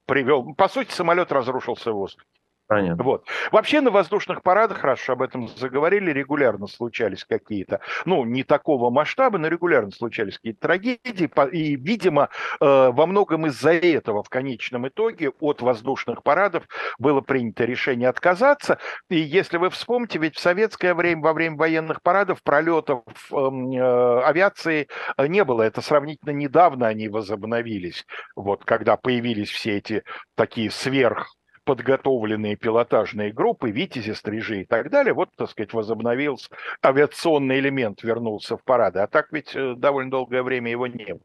привел... По сути, самолет разрушился в воздухе. Понятно. Вот. Вообще на воздушных парадах, уж об этом заговорили, регулярно случались какие-то, ну, не такого масштаба, но регулярно случались какие-то трагедии. И, видимо, э, во многом из-за этого в конечном итоге от воздушных парадов было принято решение отказаться. И если вы вспомните, ведь в советское время, во время военных парадов, пролетов эм, э, авиации не было. Это сравнительно недавно они возобновились. Вот когда появились все эти такие сверх подготовленные пилотажные группы, витязи, стрижи и так далее, вот, так сказать, возобновился, авиационный элемент вернулся в парады. А так ведь э, довольно долгое время его не было.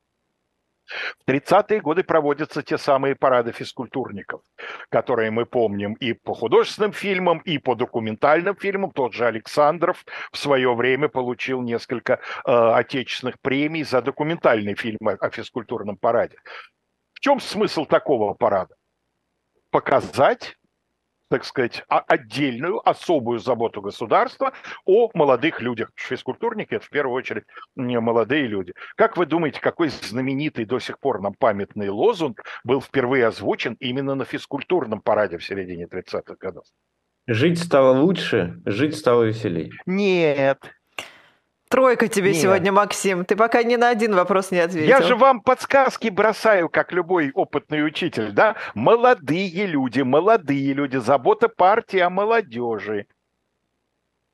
В 30-е годы проводятся те самые парады физкультурников, которые мы помним и по художественным фильмам, и по документальным фильмам. Тот же Александров в свое время получил несколько э, отечественных премий за документальный фильм о, о физкультурном параде. В чем смысл такого парада? Показать так сказать, отдельную, особую заботу государства о молодых людях. Физкультурники – это в первую очередь молодые люди. Как вы думаете, какой знаменитый до сих пор нам памятный лозунг был впервые озвучен именно на физкультурном параде в середине 30-х годов? Жить стало лучше, жить стало веселее. Нет, Тройка тебе Нет. сегодня, Максим. Ты пока ни на один вопрос не ответил. Я же вам подсказки бросаю, как любой опытный учитель, да? Молодые люди, молодые люди, забота партии о молодежи.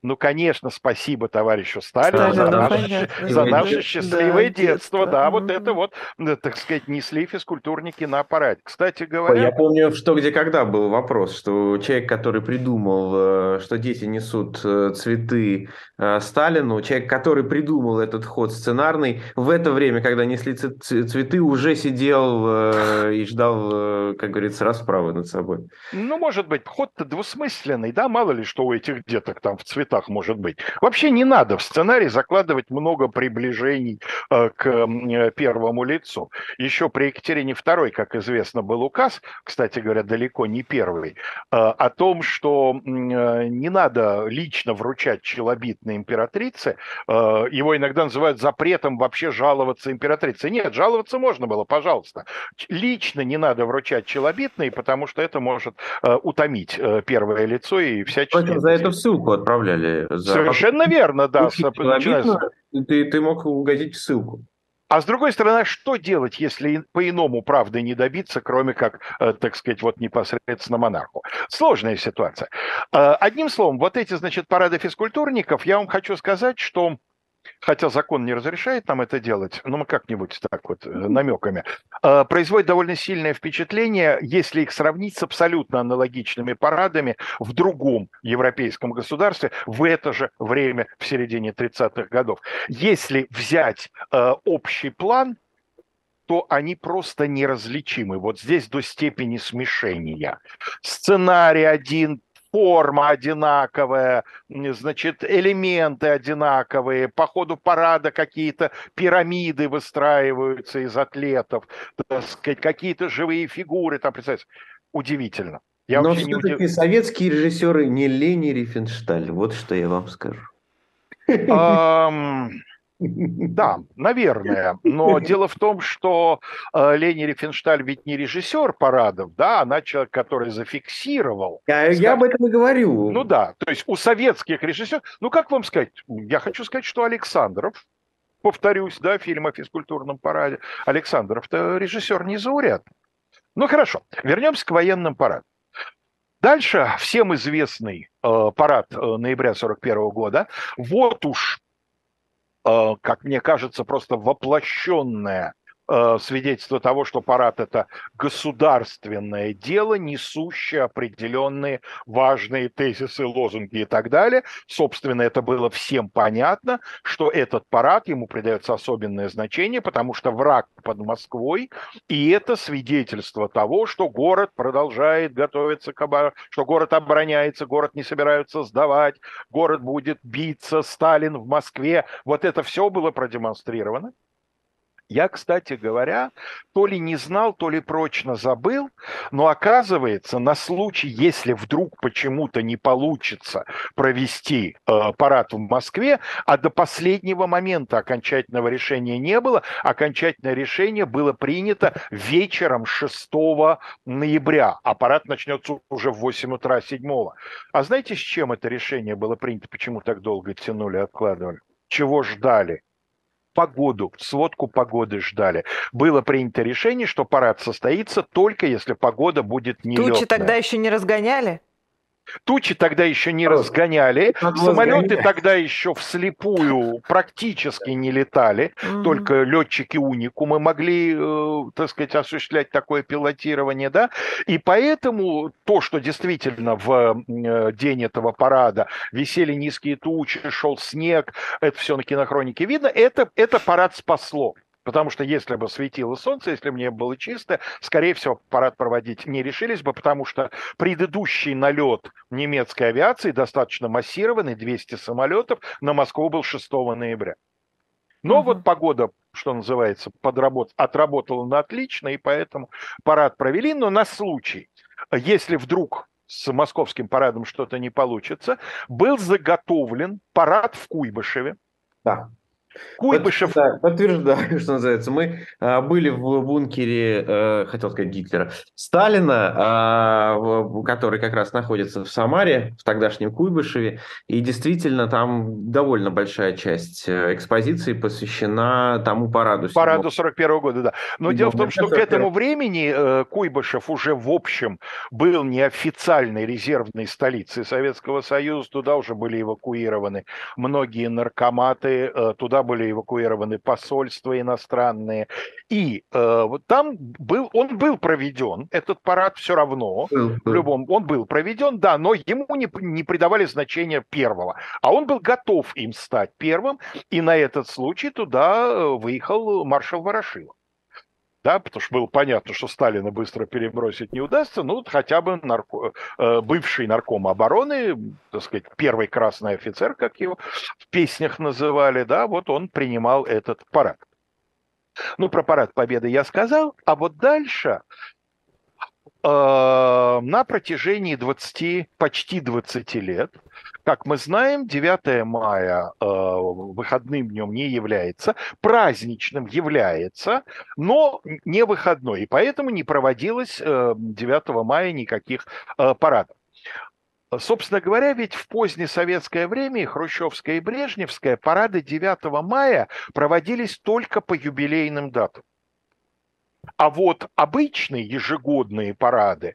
Ну, конечно, спасибо товарищу Сталину за, наше, за наше счастливое да, детство. детство. Да, вот это вот, так сказать, несли физкультурники на аппарате. Кстати говоря... Я помню, что где когда был вопрос, что человек, который придумал, э, что дети несут э, цветы э, Сталину, человек, который придумал этот ход сценарный, в это время, когда несли цветы, уже сидел и ждал, как говорится, расправы над собой. Ну, может быть, ход-то двусмысленный, да, мало ли, что у этих деток там в цветах местах может быть. Вообще не надо в сценарий закладывать много приближений э, к э, первому лицу. Еще при Екатерине II, как известно, был указ, кстати говоря, далеко не первый, э, о том, что не надо лично вручать челобитной императрице. Его иногда называют запретом вообще жаловаться императрице. Нет, жаловаться можно было, пожалуйста. Лично не надо вручать челобитные, потому что это может утомить первое лицо и всячески... За это в ссылку отправляли деле. За... Совершенно верно, да. Ты, ты мог угодить в ссылку. А с другой стороны, что делать, если по-иному правды не добиться, кроме как, э, так сказать, вот непосредственно монарху? Сложная ситуация. Э, одним словом, вот эти, значит, парады физкультурников, я вам хочу сказать, что хотя закон не разрешает нам это делать, но мы как-нибудь так вот э, намеками, а, производит довольно сильное впечатление, если их сравнить с абсолютно аналогичными парадами в другом европейском государстве в это же время, в середине 30-х годов. Если взять э, общий план, то они просто неразличимы. Вот здесь до степени смешения. Сценарий один, форма одинаковая, значит, элементы одинаковые, по ходу парада какие-то пирамиды выстраиваются из атлетов, так сказать, какие-то живые фигуры там, представляете, удивительно. Я Но все-таки удив... советские режиссеры не Лени Рифеншталь, вот что я вам скажу. Да, наверное. Но <laughs> дело в том, что э, Лени Рифеншталь ведь не режиссер парадов, да, она человек, который зафиксировал. Я, я об этом и говорю. Ну да, то есть у советских режиссеров, ну как вам сказать, я хочу сказать, что Александров, повторюсь, да, фильм о физкультурном параде, Александров-то режиссер незаурядный. Ну хорошо, вернемся к военным парадам. Дальше всем известный э, парад э, ноября 41 года. Вот уж как мне кажется, просто воплощенная Э, свидетельство того, что парад – это государственное дело, несущее определенные важные тезисы, лозунги и так далее. Собственно, это было всем понятно, что этот парад, ему придается особенное значение, потому что враг под Москвой, и это свидетельство того, что город продолжает готовиться к обороне, что город обороняется, город не собираются сдавать, город будет биться, Сталин в Москве. Вот это все было продемонстрировано. Я, кстати говоря, то ли не знал, то ли прочно забыл, но оказывается, на случай, если вдруг почему-то не получится провести э, парад в Москве, а до последнего момента окончательного решения не было, окончательное решение было принято вечером 6 ноября, а парад начнется уже в 8 утра 7. А знаете, с чем это решение было принято, почему так долго тянули, откладывали? Чего ждали? Погоду, сводку погоды ждали. Было принято решение, что парад состоится только если погода будет нелетная. Тучи тогда еще не разгоняли? Тучи тогда еще не разгоняли, самолеты тогда еще вслепую практически не летали, mm-hmm. только летчики уникумы могли, э, так сказать, осуществлять такое пилотирование, да, и поэтому то, что действительно в э, день этого парада висели низкие тучи, шел снег, это все на кинохронике видно, это, это парад спасло. Потому что если бы светило солнце, если бы не было чисто, скорее всего, парад проводить не решились бы, потому что предыдущий налет немецкой авиации, достаточно массированный, 200 самолетов, на Москву был 6 ноября. Но угу. вот погода, что называется, подработ... отработала на отлично, и поэтому парад провели. Но на случай, если вдруг с московским парадом что-то не получится, был заготовлен парад в Куйбышеве. Да. Куйбышев. Да, подтверждаю, <laughs> что называется. Мы а, были в бункере, а, хотел сказать Гитлера, Сталина, а, который как раз находится в Самаре, в тогдашнем Куйбышеве. И действительно, там довольно большая часть э, экспозиции посвящена тому параду. Параду 41 года, да. Но дело в том, что к этому времени э, Куйбышев уже в общем был неофициальной резервной столицей Советского Союза. Туда уже были эвакуированы многие наркоматы, туда были эвакуированы посольства иностранные. И э, вот там был, он был проведен, этот парад все равно, в любом, он был проведен, да, но ему не, не придавали значения первого. А он был готов им стать первым, и на этот случай туда э, выехал маршал Ворошилов да, потому что было понятно, что Сталина быстро перебросить не удастся, ну, хотя бы нарко... Э, бывший нарком обороны, так сказать, первый красный офицер, как его в песнях называли, да, вот он принимал этот парад. Ну, про парад Победы я сказал, а вот дальше на протяжении 20, почти 20 лет как мы знаем, 9 мая э, выходным днем не является, праздничным является, но не выходной, и поэтому не проводилось э, 9 мая никаких э, парадов. Собственно говоря, ведь в позднее советское время, и хрущевское и брежневское, парады 9 мая проводились только по юбилейным датам. А вот обычные ежегодные парады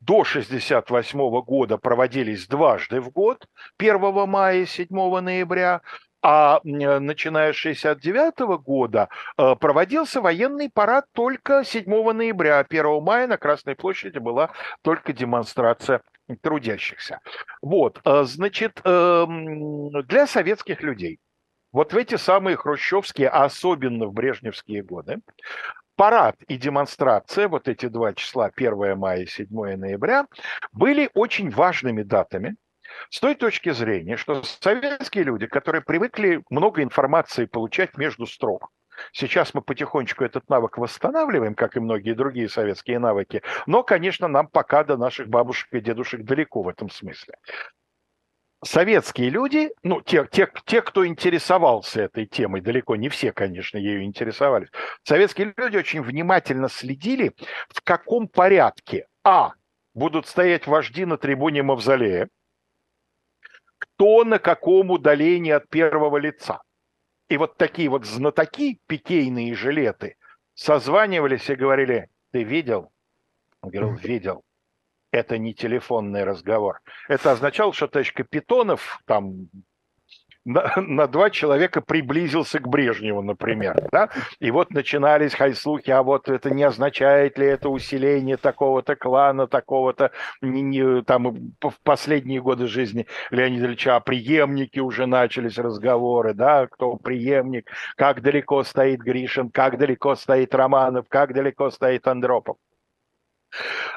до 1968 года проводились дважды в год, 1 мая и 7 ноября, а начиная с 1969 года э, проводился военный парад только 7 ноября. 1 мая на Красной площади была только демонстрация трудящихся. Вот, э, значит, эм, для советских людей вот в эти самые хрущевские, а особенно в брежневские годы, парад и демонстрация, вот эти два числа, 1 мая и 7 ноября, были очень важными датами, с той точки зрения, что советские люди, которые привыкли много информации получать между строк, Сейчас мы потихонечку этот навык восстанавливаем, как и многие другие советские навыки, но, конечно, нам пока до наших бабушек и дедушек далеко в этом смысле. Советские люди, ну, те, те, те, кто интересовался этой темой, далеко не все, конечно, ею интересовались, советские люди очень внимательно следили, в каком порядке, а, будут стоять вожди на трибуне Мавзолея, кто на каком удалении от первого лица. И вот такие вот знатоки, пикейные жилеты, созванивались и говорили, ты видел? Он говорил, видел это не телефонный разговор. Это означало, что товарищ Капитонов там на, на два человека приблизился к Брежневу, например, да, и вот начинались хайслухи, а вот это не означает ли это усиление такого-то клана, такого-то, не, не, там, в последние годы жизни Леонида Ильича, а преемники уже начались разговоры, да, кто преемник, как далеко стоит Гришин, как далеко стоит Романов, как далеко стоит Андропов.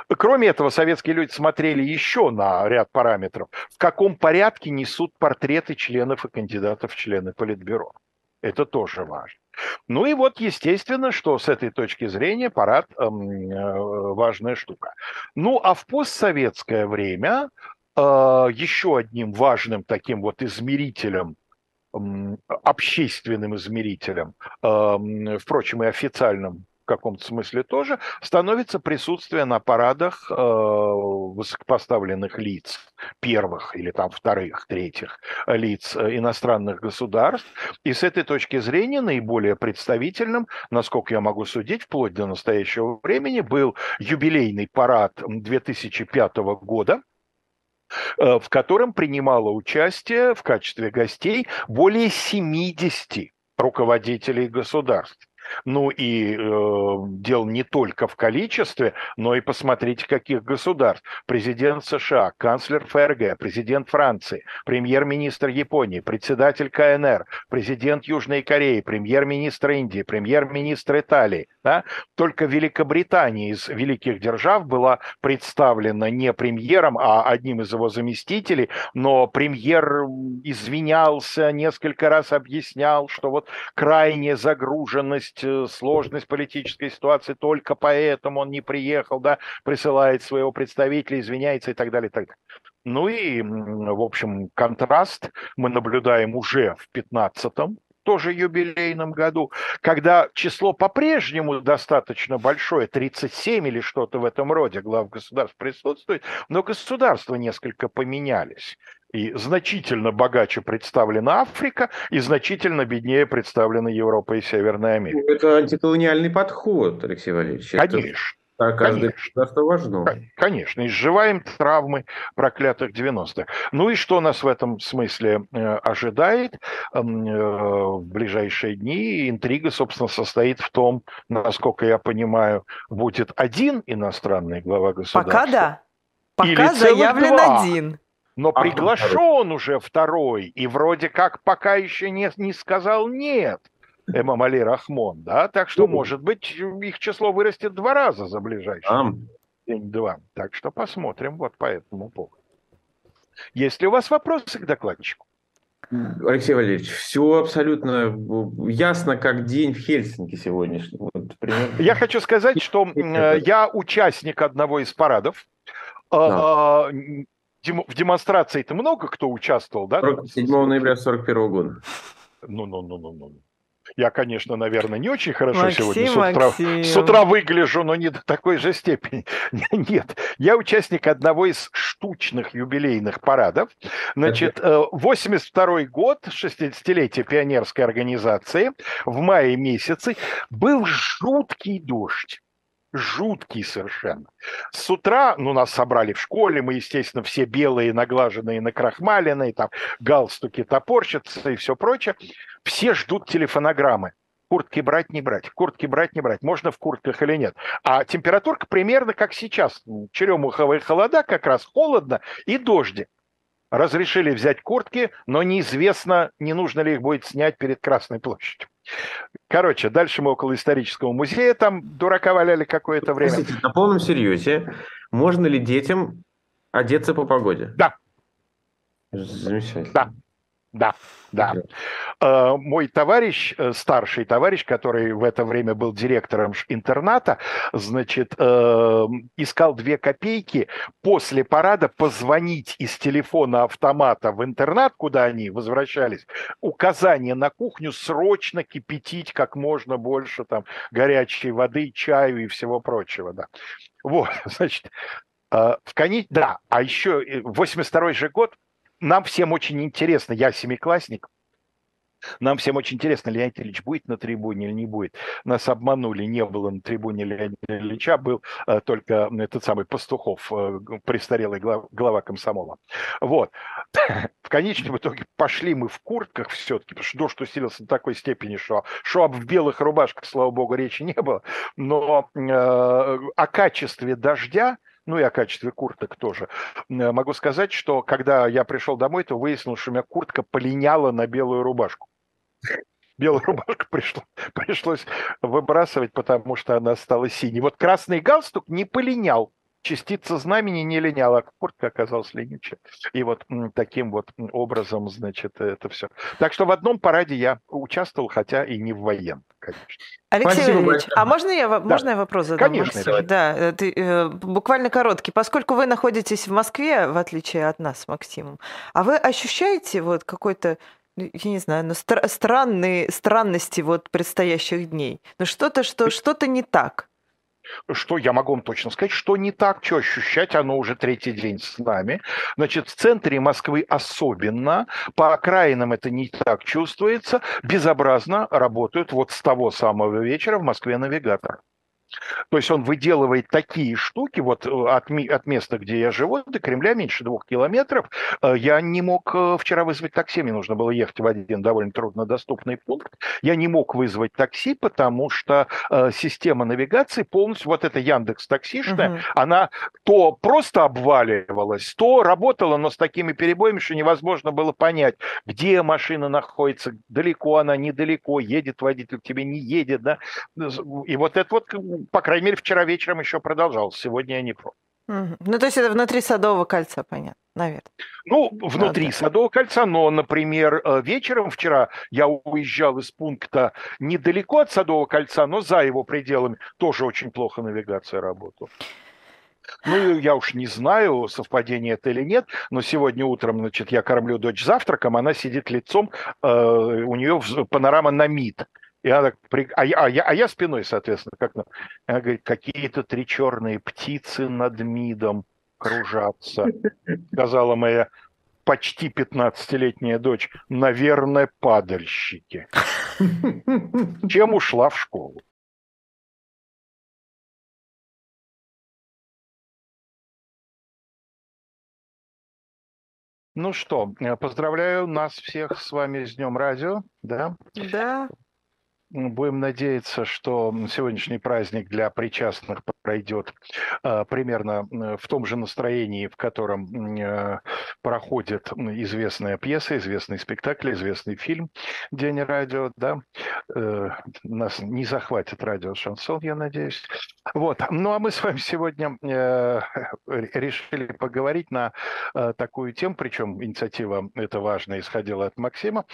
Кроме этого, советские люди смотрели еще на ряд параметров. В каком порядке несут портреты членов и кандидатов в члены Политбюро. Это тоже важно. Ну и вот, естественно, что с этой точки зрения парад э, важная штука. Ну а в постсоветское время э, еще одним важным таким вот измерителем э, общественным измерителем, э, впрочем, и официальным в каком-то смысле тоже, становится присутствие на парадах э, высокопоставленных лиц, первых или там вторых, третьих лиц э, иностранных государств. И с этой точки зрения наиболее представительным, насколько я могу судить, вплоть до настоящего времени, был юбилейный парад 2005 года, э, в котором принимало участие в качестве гостей более 70 руководителей государств. Ну и э, дело не только в количестве, но и посмотрите, каких государств. Президент США, канцлер ФРГ, президент Франции, премьер-министр Японии, председатель КНР, президент Южной Кореи, премьер-министр Индии, премьер-министр Италии. Да? Только Великобритания из великих держав была представлена не премьером, а одним из его заместителей, но премьер извинялся, несколько раз объяснял, что вот крайняя загруженность есть э, сложность политической ситуации, только поэтому он не приехал, да, присылает своего представителя, извиняется и так далее, и так далее. Ну и, в общем, контраст мы наблюдаем уже в 15-м, тоже юбилейном году, когда число по-прежнему достаточно большое, 37 или что-то в этом роде глав государств присутствует, но государства несколько поменялись. И значительно богаче представлена Африка, и значительно беднее представлена Европа и Северная Америка. Ну, это антиколониальный подход, Алексей Валерьевич. Конечно. Это каждое государство важно. Конечно, изживаем травмы проклятых 90-х. Ну и что нас в этом смысле э, ожидает э, в ближайшие дни? Интрига, собственно, состоит в том, насколько я понимаю, будет один иностранный глава государства. Пока да. Пока заявлен два. один. Но а приглашен уже второй, и вроде как пока еще не, не сказал нет Эмамали Рахмон, да, так что, может быть, их число вырастет два раза за ближайшие день-два. Так что посмотрим вот по этому поводу. Есть ли у вас вопросы к докладчику? Алексей Валерьевич, все абсолютно ясно, как день в Хельсинки сегодняшний. Вот, примерно. Я хочу сказать, что <laughs> я участник одного из парадов. Да. В демонстрации-то много кто участвовал, да? 7 ноября 41 года. Ну-ну-ну-ну-ну. Я, конечно, наверное, не очень хорошо Максим, сегодня с утра, с утра выгляжу, но не до такой же степени. <laughs> Нет, я участник одного из штучных юбилейных парадов. Значит, 82 э, год, 60-летие пионерской организации, в мае месяце был жуткий дождь жуткий совершенно. С утра, ну, нас собрали в школе, мы, естественно, все белые, наглаженные, накрахмаленные, там, галстуки топорщатся и все прочее. Все ждут телефонограммы. Куртки брать, не брать, куртки брать, не брать, можно в куртках или нет. А температурка примерно как сейчас. Черемуховые холода, как раз холодно и дожди. Разрешили взять куртки, но неизвестно, не нужно ли их будет снять перед Красной площадью. Короче, дальше мы около исторического музея, там дурака валяли какое-то время. Простите, на полном серьезе, можно ли детям одеться по погоде? Да. Замечательно. Да. Да, да. Э, мой товарищ, э, старший товарищ, который в это время был директором интерната, значит, э, искал две копейки после парада позвонить из телефона автомата в интернат, куда они возвращались, указание на кухню срочно кипятить как можно больше там горячей воды, чаю и всего прочего, да. Вот, <laughs> значит, в коне... Да, а еще 82 же год, нам всем очень интересно, я семиклассник, нам всем очень интересно, Леонид Ильич будет на трибуне или не будет. Нас обманули, не было на трибуне Леонида Ильича, был э, только этот самый Пастухов, э, престарелый глав, глава комсомола. Вот. В конечном итоге пошли мы в куртках все-таки, потому что дождь усилился до такой степени, что, что об в белых рубашках, слава богу, речи не было. Но э, о качестве дождя ну и о качестве курток тоже. Могу сказать, что когда я пришел домой, то выяснилось, что у меня куртка полиняла на белую рубашку. Белую <laughs> рубашку пришло, пришлось выбрасывать, потому что она стала синей. Вот красный галстук не полинял частица знамени не линяла, а куртка оказалась ленючая. И вот таким вот образом, значит, это все. Так что в одном параде я участвовал, хотя и не в военном, конечно. Алексей Спасибо Валерьевич, а можно я, да. можно я вопрос задам? Конечно. Давай. Да, э, ты, э, буквально короткий. Поскольку вы находитесь в Москве, в отличие от нас с Максимом, а вы ощущаете вот какой-то ну, я не знаю, но ну, стра- странные странности вот предстоящих дней. Ну что-то, что что-то не так. Что я могу вам точно сказать, что не так, что ощущать, оно уже третий день с нами. Значит, в центре Москвы особенно, по окраинам это не так чувствуется, безобразно работают вот с того самого вечера в Москве навигатор. То есть он выделывает такие штуки, вот э, от, от места, где я живу, до Кремля меньше двух километров. Э, я не мог э, вчера вызвать такси, мне нужно было ехать в один довольно труднодоступный пункт. Я не мог вызвать такси, потому что система навигации полностью, вот эта Яндекс таксишная, угу. она то просто обваливалась, то работала, но с такими перебоями, что невозможно было понять, где машина находится, далеко она, недалеко, едет водитель, тебе не едет, да. И вот это вот по крайней мере, вчера вечером еще продолжался, сегодня я не пробовал. Угу. Ну, то есть это внутри Садового кольца, понятно, наверное. Ну, внутри да, Садового кольца, но, например, э, вечером вчера я уезжал из пункта недалеко от Садового кольца, но за его пределами тоже очень плохо навигация работала. Ну, я уж не знаю, совпадение это или нет, но сегодня утром, значит, я кормлю дочь завтраком, она сидит лицом, э, у нее панорама на МИД. И она так, а, я, а, я, а я спиной, соответственно, как на... Она говорит, какие-то три черные птицы над МИДом кружатся, <laughs> сказала моя почти 15-летняя дочь. Наверное, падальщики. <laughs> Чем ушла в школу? Ну что, поздравляю нас всех с вами с Днем Радио, да? Да. Будем надеяться, что сегодняшний праздник для причастных пройдет э, примерно в том же настроении, в котором э, проходит известная пьеса, известный спектакль, известный фильм «День радио». Да? Э, нас не захватит радио «Шансон», я надеюсь. Вот. Ну а мы с вами сегодня э, решили поговорить на такую тему, причем инициатива эта важная исходила от Максима.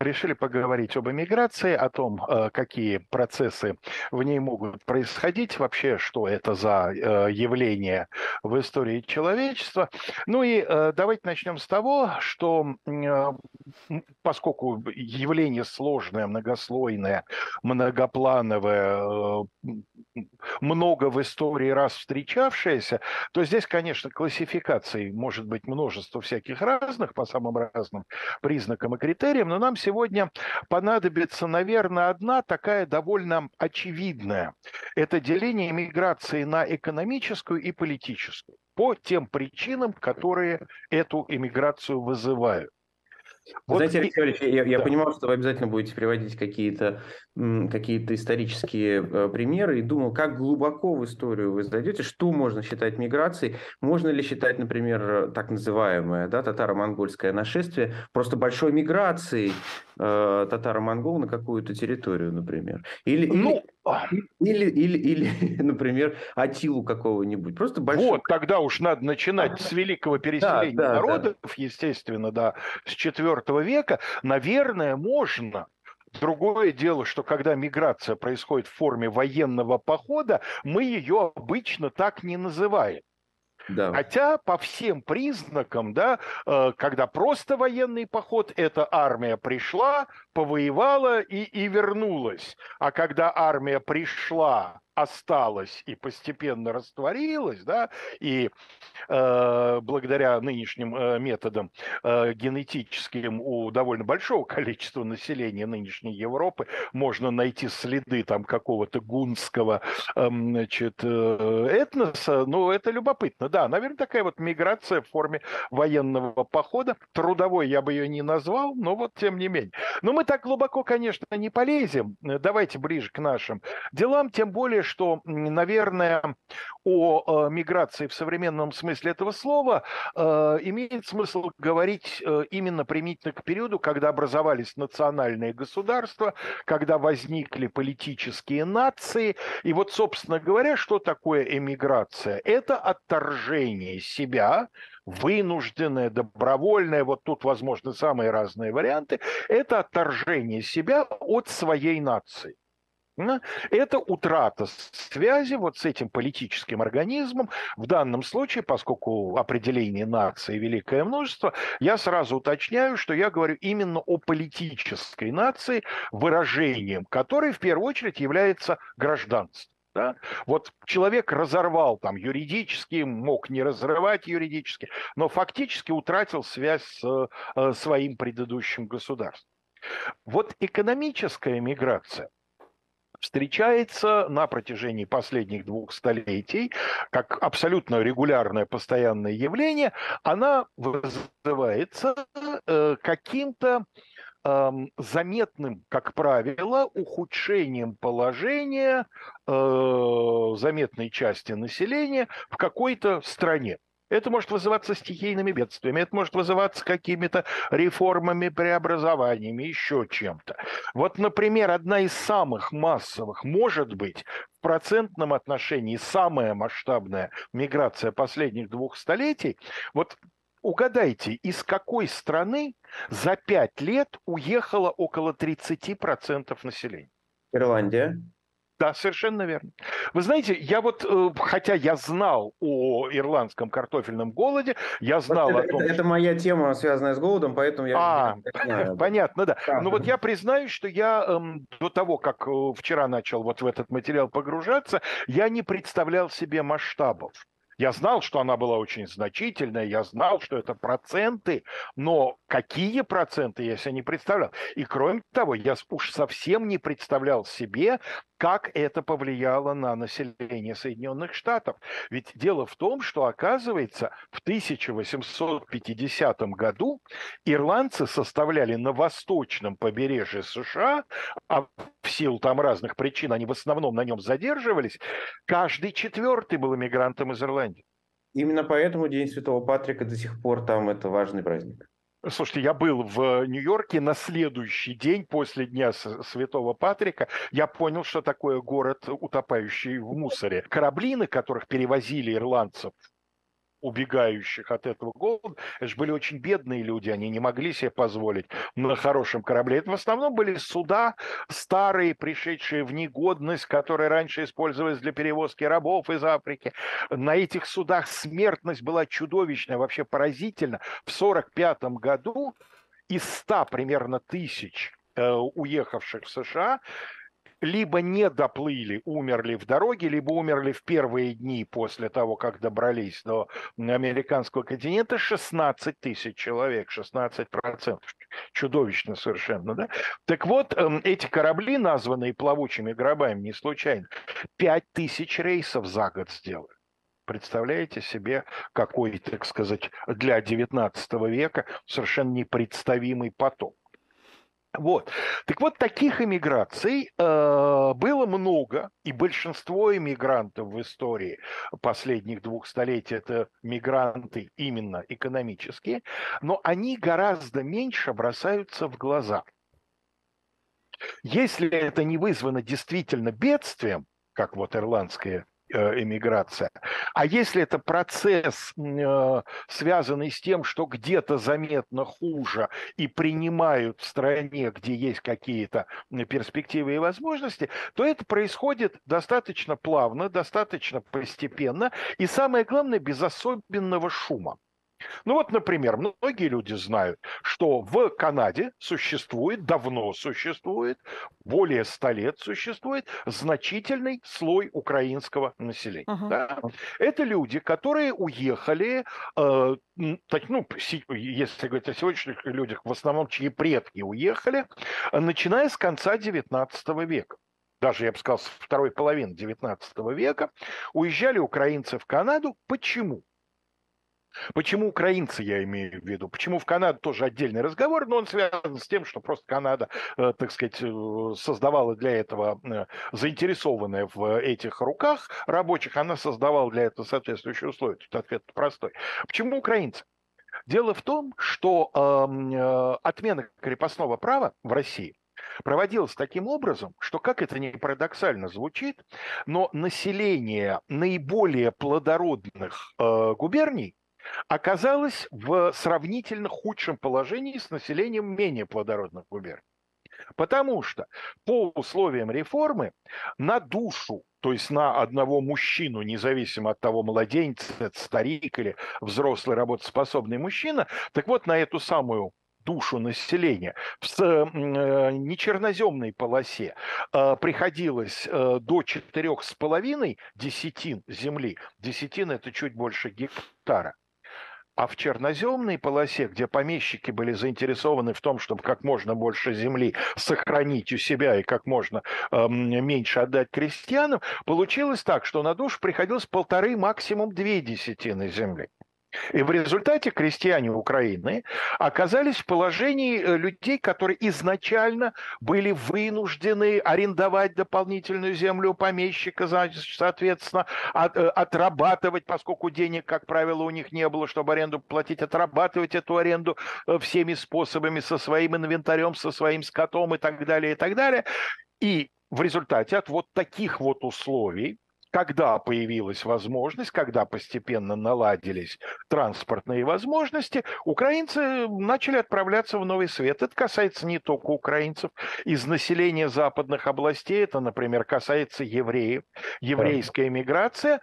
Решили поговорить об эмиграции, о том, какие процессы в ней могут происходить, вообще, что это за э, явление в истории человечества. Ну и э, давайте начнем с того, что поскольку явление сложное, многослойное, многоплановое, много в истории раз встречавшееся, то здесь, конечно, классификаций может быть множество всяких разных по самым разным признакам и критериям, но нам сегодня понадобится, наверное, одна такая довольно очевидная. Это деление миграции на экономическую и политическую по тем причинам, которые эту иммиграцию вызывают. Вот Знаете, Алексей Валерьевич, я, я да. понимал, что вы обязательно будете приводить какие-то какие исторические э, примеры и думал, как глубоко в историю вы зайдете, что можно считать миграцией, можно ли считать, например, так называемое да, татаро-монгольское нашествие просто большой миграцией э, татаро-монгол на какую-то территорию, например. Или, ну, или, или, или, или, <laughs> например, Атилу какого-нибудь. Просто большой... Вот, тогда уж надо начинать с великого переселения да, да, народов, да. естественно, да, с IV века. Наверное, можно Другое дело, что когда миграция происходит в форме военного похода, мы ее обычно так не называем. Да. Хотя по всем признакам, да, э, когда просто военный поход, эта армия пришла, повоевала и, и вернулась. А когда армия пришла, осталась и постепенно растворилась, да, и э, благодаря нынешним э, методам э, генетическим у довольно большого <laughs> количества населения нынешней Европы можно найти следы там какого-то гунского э, значит, э, этноса, ну, это любопытно, да, наверное, такая вот миграция в форме военного похода, трудовой я бы ее не назвал, но вот тем не менее. Но мы так глубоко, конечно, не полезем, давайте ближе к нашим делам, тем более, что, наверное, о э, миграции в современном смысле этого слова э, имеет смысл говорить э, именно применительно к периоду, когда образовались национальные государства, когда возникли политические нации. И вот, собственно говоря, что такое эмиграция? Это отторжение себя, вынужденное, добровольное, вот тут возможны самые разные варианты, это отторжение себя от своей нации. Это утрата связи вот с этим политическим организмом. В данном случае, поскольку определение нации великое множество, я сразу уточняю, что я говорю именно о политической нации, выражением которой в первую очередь является гражданство. Да? Вот человек разорвал там юридически, мог не разрывать юридически, но фактически утратил связь с э, своим предыдущим государством. Вот экономическая миграция встречается на протяжении последних двух столетий как абсолютно регулярное постоянное явление, она вызывается э, каким-то э, заметным, как правило, ухудшением положения э, заметной части населения в какой-то стране. Это может вызываться стихийными бедствиями, это может вызываться какими-то реформами, преобразованиями, еще чем-то. Вот, например, одна из самых массовых, может быть, в процентном отношении самая масштабная миграция последних двух столетий. Вот угадайте, из какой страны за пять лет уехало около 30% населения? Ирландия. Да, совершенно верно. Вы знаете, я вот, э, хотя я знал о ирландском картофельном голоде, я знал это, о том... Это, это моя тема, связанная с голодом, поэтому я... А, знаю. понятно, да. да. Но вот я признаюсь, что я эм, до того, как э, вчера начал вот в этот материал погружаться, я не представлял себе масштабов. Я знал, что она была очень значительная, я знал, что это проценты, но какие проценты я себе не представлял. И кроме того, я уж совсем не представлял себе, как это повлияло на население Соединенных Штатов. Ведь дело в том, что, оказывается, в 1850 году ирландцы составляли на восточном побережье США, а в силу там разных причин они в основном на нем задерживались, каждый четвертый был иммигрантом из Ирландии. Именно поэтому День Святого Патрика до сих пор там это важный праздник. Слушайте, я был в Нью-Йорке на следующий день после Дня Святого Патрика. Я понял, что такое город, утопающий в мусоре. Корабли, на которых перевозили ирландцев убегающих от этого голода, это же были очень бедные люди, они не могли себе позволить на хорошем корабле. Это в основном были суда старые, пришедшие в негодность, которые раньше использовались для перевозки рабов из Африки. На этих судах смертность была чудовищная, вообще поразительно. В 1945 году из 100 примерно тысяч э, уехавших в США, либо не доплыли, умерли в дороге, либо умерли в первые дни после того, как добрались до американского континента, 16 тысяч человек, 16 процентов. Чудовищно совершенно, да? Так вот, эм, эти корабли, названные плавучими гробами не случайно, 5 тысяч рейсов за год сделали. Представляете себе какой, так сказать, для 19 века совершенно непредставимый поток. Вот. Так вот, таких иммиграций э, было много, и большинство иммигрантов в истории последних двух столетий это мигранты именно экономические, но они гораздо меньше бросаются в глаза. Если это не вызвано действительно бедствием, как вот ирландская эмиграция. А если это процесс, э, связанный с тем, что где-то заметно хуже и принимают в стране, где есть какие-то перспективы и возможности, то это происходит достаточно плавно, достаточно постепенно и, самое главное, без особенного шума. Ну вот, например, многие люди знают, что в Канаде существует, давно существует, более ста лет существует значительный слой украинского населения. Uh-huh. Да? Это люди, которые уехали, э, так, ну, если говорить о сегодняшних людях, в основном чьи предки уехали, начиная с конца XIX века даже, я бы сказал, с второй половины XIX века, уезжали украинцы в Канаду. Почему? Почему украинцы, я имею в виду? Почему в Канаду тоже отдельный разговор, но он связан с тем, что просто Канада, э, так сказать, э, создавала для этого, э, заинтересованная в этих руках рабочих, она создавала для этого соответствующие условия. Тут ответ простой. Почему украинцы? Дело в том, что э, отмена крепостного права в России проводилась таким образом, что, как это ни парадоксально звучит, но население наиболее плодородных э, губерний оказалась в сравнительно худшем положении с населением менее плодородных губерний. Потому что по условиям реформы на душу, то есть на одного мужчину, независимо от того, младенец, старик или взрослый работоспособный мужчина, так вот на эту самую душу населения в э, нечерноземной полосе э, приходилось э, до четырех с половиной десятин земли. Десятин – это чуть больше гектара. А в черноземной полосе, где помещики были заинтересованы в том, чтобы как можно больше земли сохранить у себя и как можно э, меньше отдать крестьянам, получилось так, что на душ приходилось полторы, максимум две десятины земли. И в результате крестьяне Украины оказались в положении э, людей, которые изначально были вынуждены арендовать дополнительную землю у помещика, соответственно, от, э, отрабатывать, поскольку денег, как правило, у них не было, чтобы аренду платить, отрабатывать эту аренду э, всеми способами, со своим инвентарем, со своим скотом и так далее, и так далее. И в результате от вот таких вот условий когда появилась возможность, когда постепенно наладились транспортные возможности, украинцы начали отправляться в Новый Свет. Это касается не только украинцев. Из населения западных областей, это, например, касается евреев, еврейская миграция,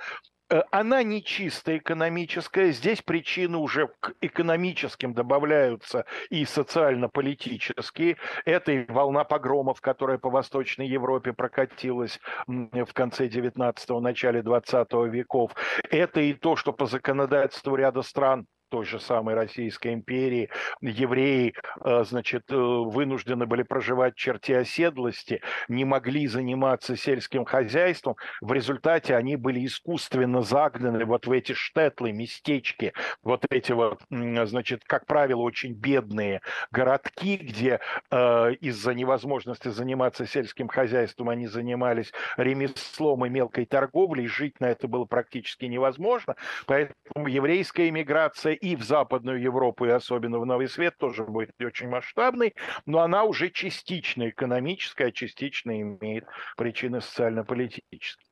она не чисто экономическая. Здесь причины уже к экономическим добавляются и социально-политические. Это и волна погромов, которая по Восточной Европе прокатилась в конце 19-го, начале 20 веков. Это и то, что по законодательству ряда стран той же самой Российской империи евреи, э, значит, э, вынуждены были проживать в черте оседлости, не могли заниматься сельским хозяйством. В результате они были искусственно загнаны вот в эти штетлы, местечки, вот эти вот, значит, как правило, очень бедные городки, где э, из-за невозможности заниматься сельским хозяйством они занимались ремеслом и мелкой торговлей, жить на это было практически невозможно. Поэтому еврейская иммиграция и в Западную Европу, и особенно в Новый Свет, тоже будет очень масштабной, но она уже частично экономическая, а частично имеет причины социально-политические.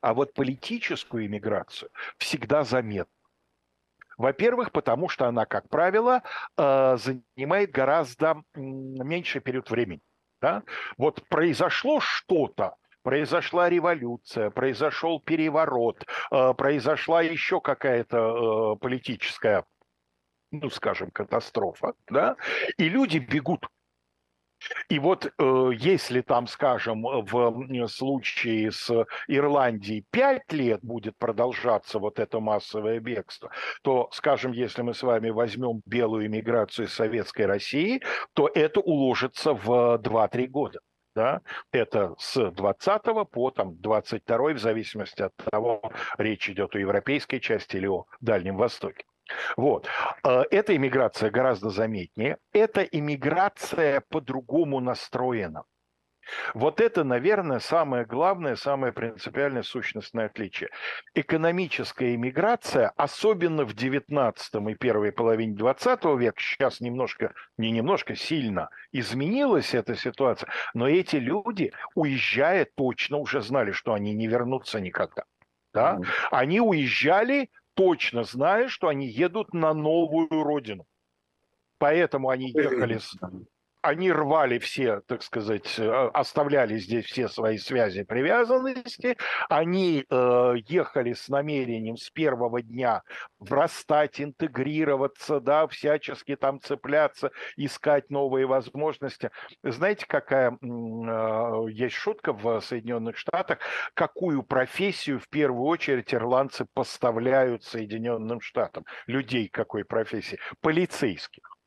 А вот политическую иммиграцию всегда заметно. Во-первых, потому что она, как правило, э, занимает гораздо меньший период времени. Да? Вот произошло что-то, произошла революция, произошел переворот, э, произошла еще какая-то э, политическая, ну, скажем, катастрофа, да, и люди бегут. И вот э, если там, скажем, в случае с Ирландией пять лет будет продолжаться вот это массовое бегство, то, скажем, если мы с вами возьмем белую иммиграцию из Советской России, то это уложится в 2-3 года да, это с 20 по там, 22 в зависимости от того, речь идет о европейской части или о Дальнем Востоке. Вот. Э, эта иммиграция гораздо заметнее. Эта иммиграция по-другому настроена. Вот это, наверное, самое главное, самое принципиальное сущностное отличие. Экономическая иммиграция, особенно в 19 и первой половине 20 века, сейчас немножко, не немножко, сильно изменилась эта ситуация, но эти люди, уезжая, точно уже знали, что они не вернутся никогда. Да? Они уезжали, точно зная, что они едут на новую родину. Поэтому они ехали с они рвали все, так сказать, э, оставляли здесь все свои связи привязанности, они э, ехали с намерением с первого дня врастать, интегрироваться, да, всячески там цепляться, искать новые возможности. Знаете, какая э, есть шутка в Соединенных Штатах, какую профессию в первую очередь ирландцы поставляют Соединенным Штатам? Людей какой профессии? Полицейских.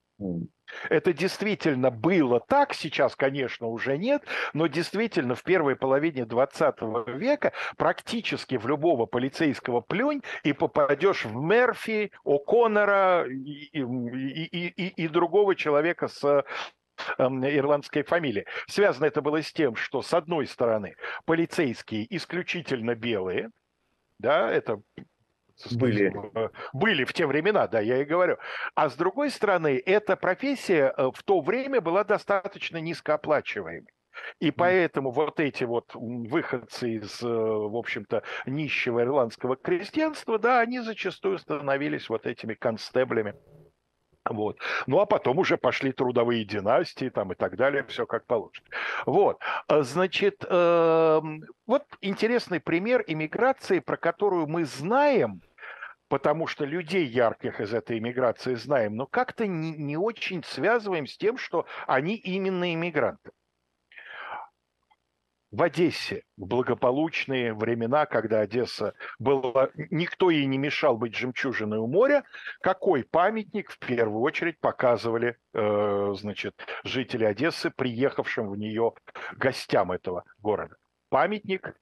Это действительно было так, сейчас, конечно, уже нет, но действительно в первой половине 20 века практически в любого полицейского плюнь и попадешь в Мерфи, О'Коннора и, и, и, и, другого человека с эм, ирландской фамилии. Связано это было с тем, что, с одной стороны, полицейские исключительно белые, да, это были. Были в те времена, да, я и говорю. А с другой стороны, эта профессия э, в то время была достаточно низкооплачиваемой. И поэтому вот эти вот выходцы из, э, в общем-то, нищего ирландского крестьянства, да, они зачастую становились вот этими констеблями. Вот. Ну, а потом уже пошли трудовые династии там и так далее, все как положено. Вот. А, значит, э, вот интересный пример иммиграции, про которую мы знаем, потому что людей ярких из этой иммиграции знаем, но как-то не, не очень связываем с тем, что они именно иммигранты. В Одессе, в благополучные времена, когда Одесса была, никто ей не мешал быть жемчужиной у моря, какой памятник в первую очередь показывали э, значит, жители Одессы, приехавшим в нее гостям этого города? Памятник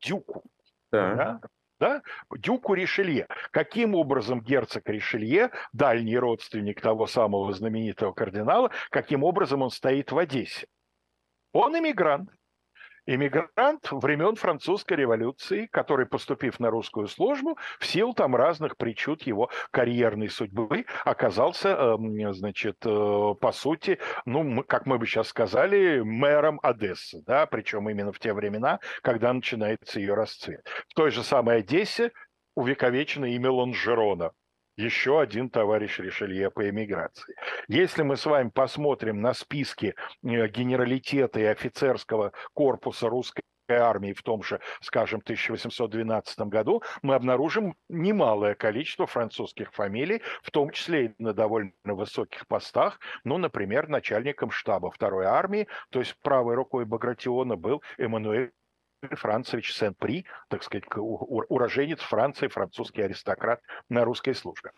Дюку. Да. Да? Да, дюку Ришелье. Каким образом герцог Ришелье, дальний родственник того самого знаменитого кардинала, каким образом он стоит в Одессе? Он иммигрант иммигрант времен французской революции, который, поступив на русскую службу, в силу там разных причуд его карьерной судьбы оказался, эм, значит, э, по сути, ну, как мы бы сейчас сказали, мэром Одессы, да, причем именно в те времена, когда начинается ее расцвет. В той же самой Одессе увековечено имя Лонжерона, еще один товарищ Ришелье по эмиграции. Если мы с вами посмотрим на списки э, генералитета и офицерского корпуса русской армии в том же, скажем, 1812 году, мы обнаружим немалое количество французских фамилий, в том числе и на довольно высоких постах. Ну, например, начальником штаба второй армии, то есть правой рукой Багратиона был Эммануэль Францевич Сен-При, так сказать, уроженец Франции, французский аристократ на русской службе.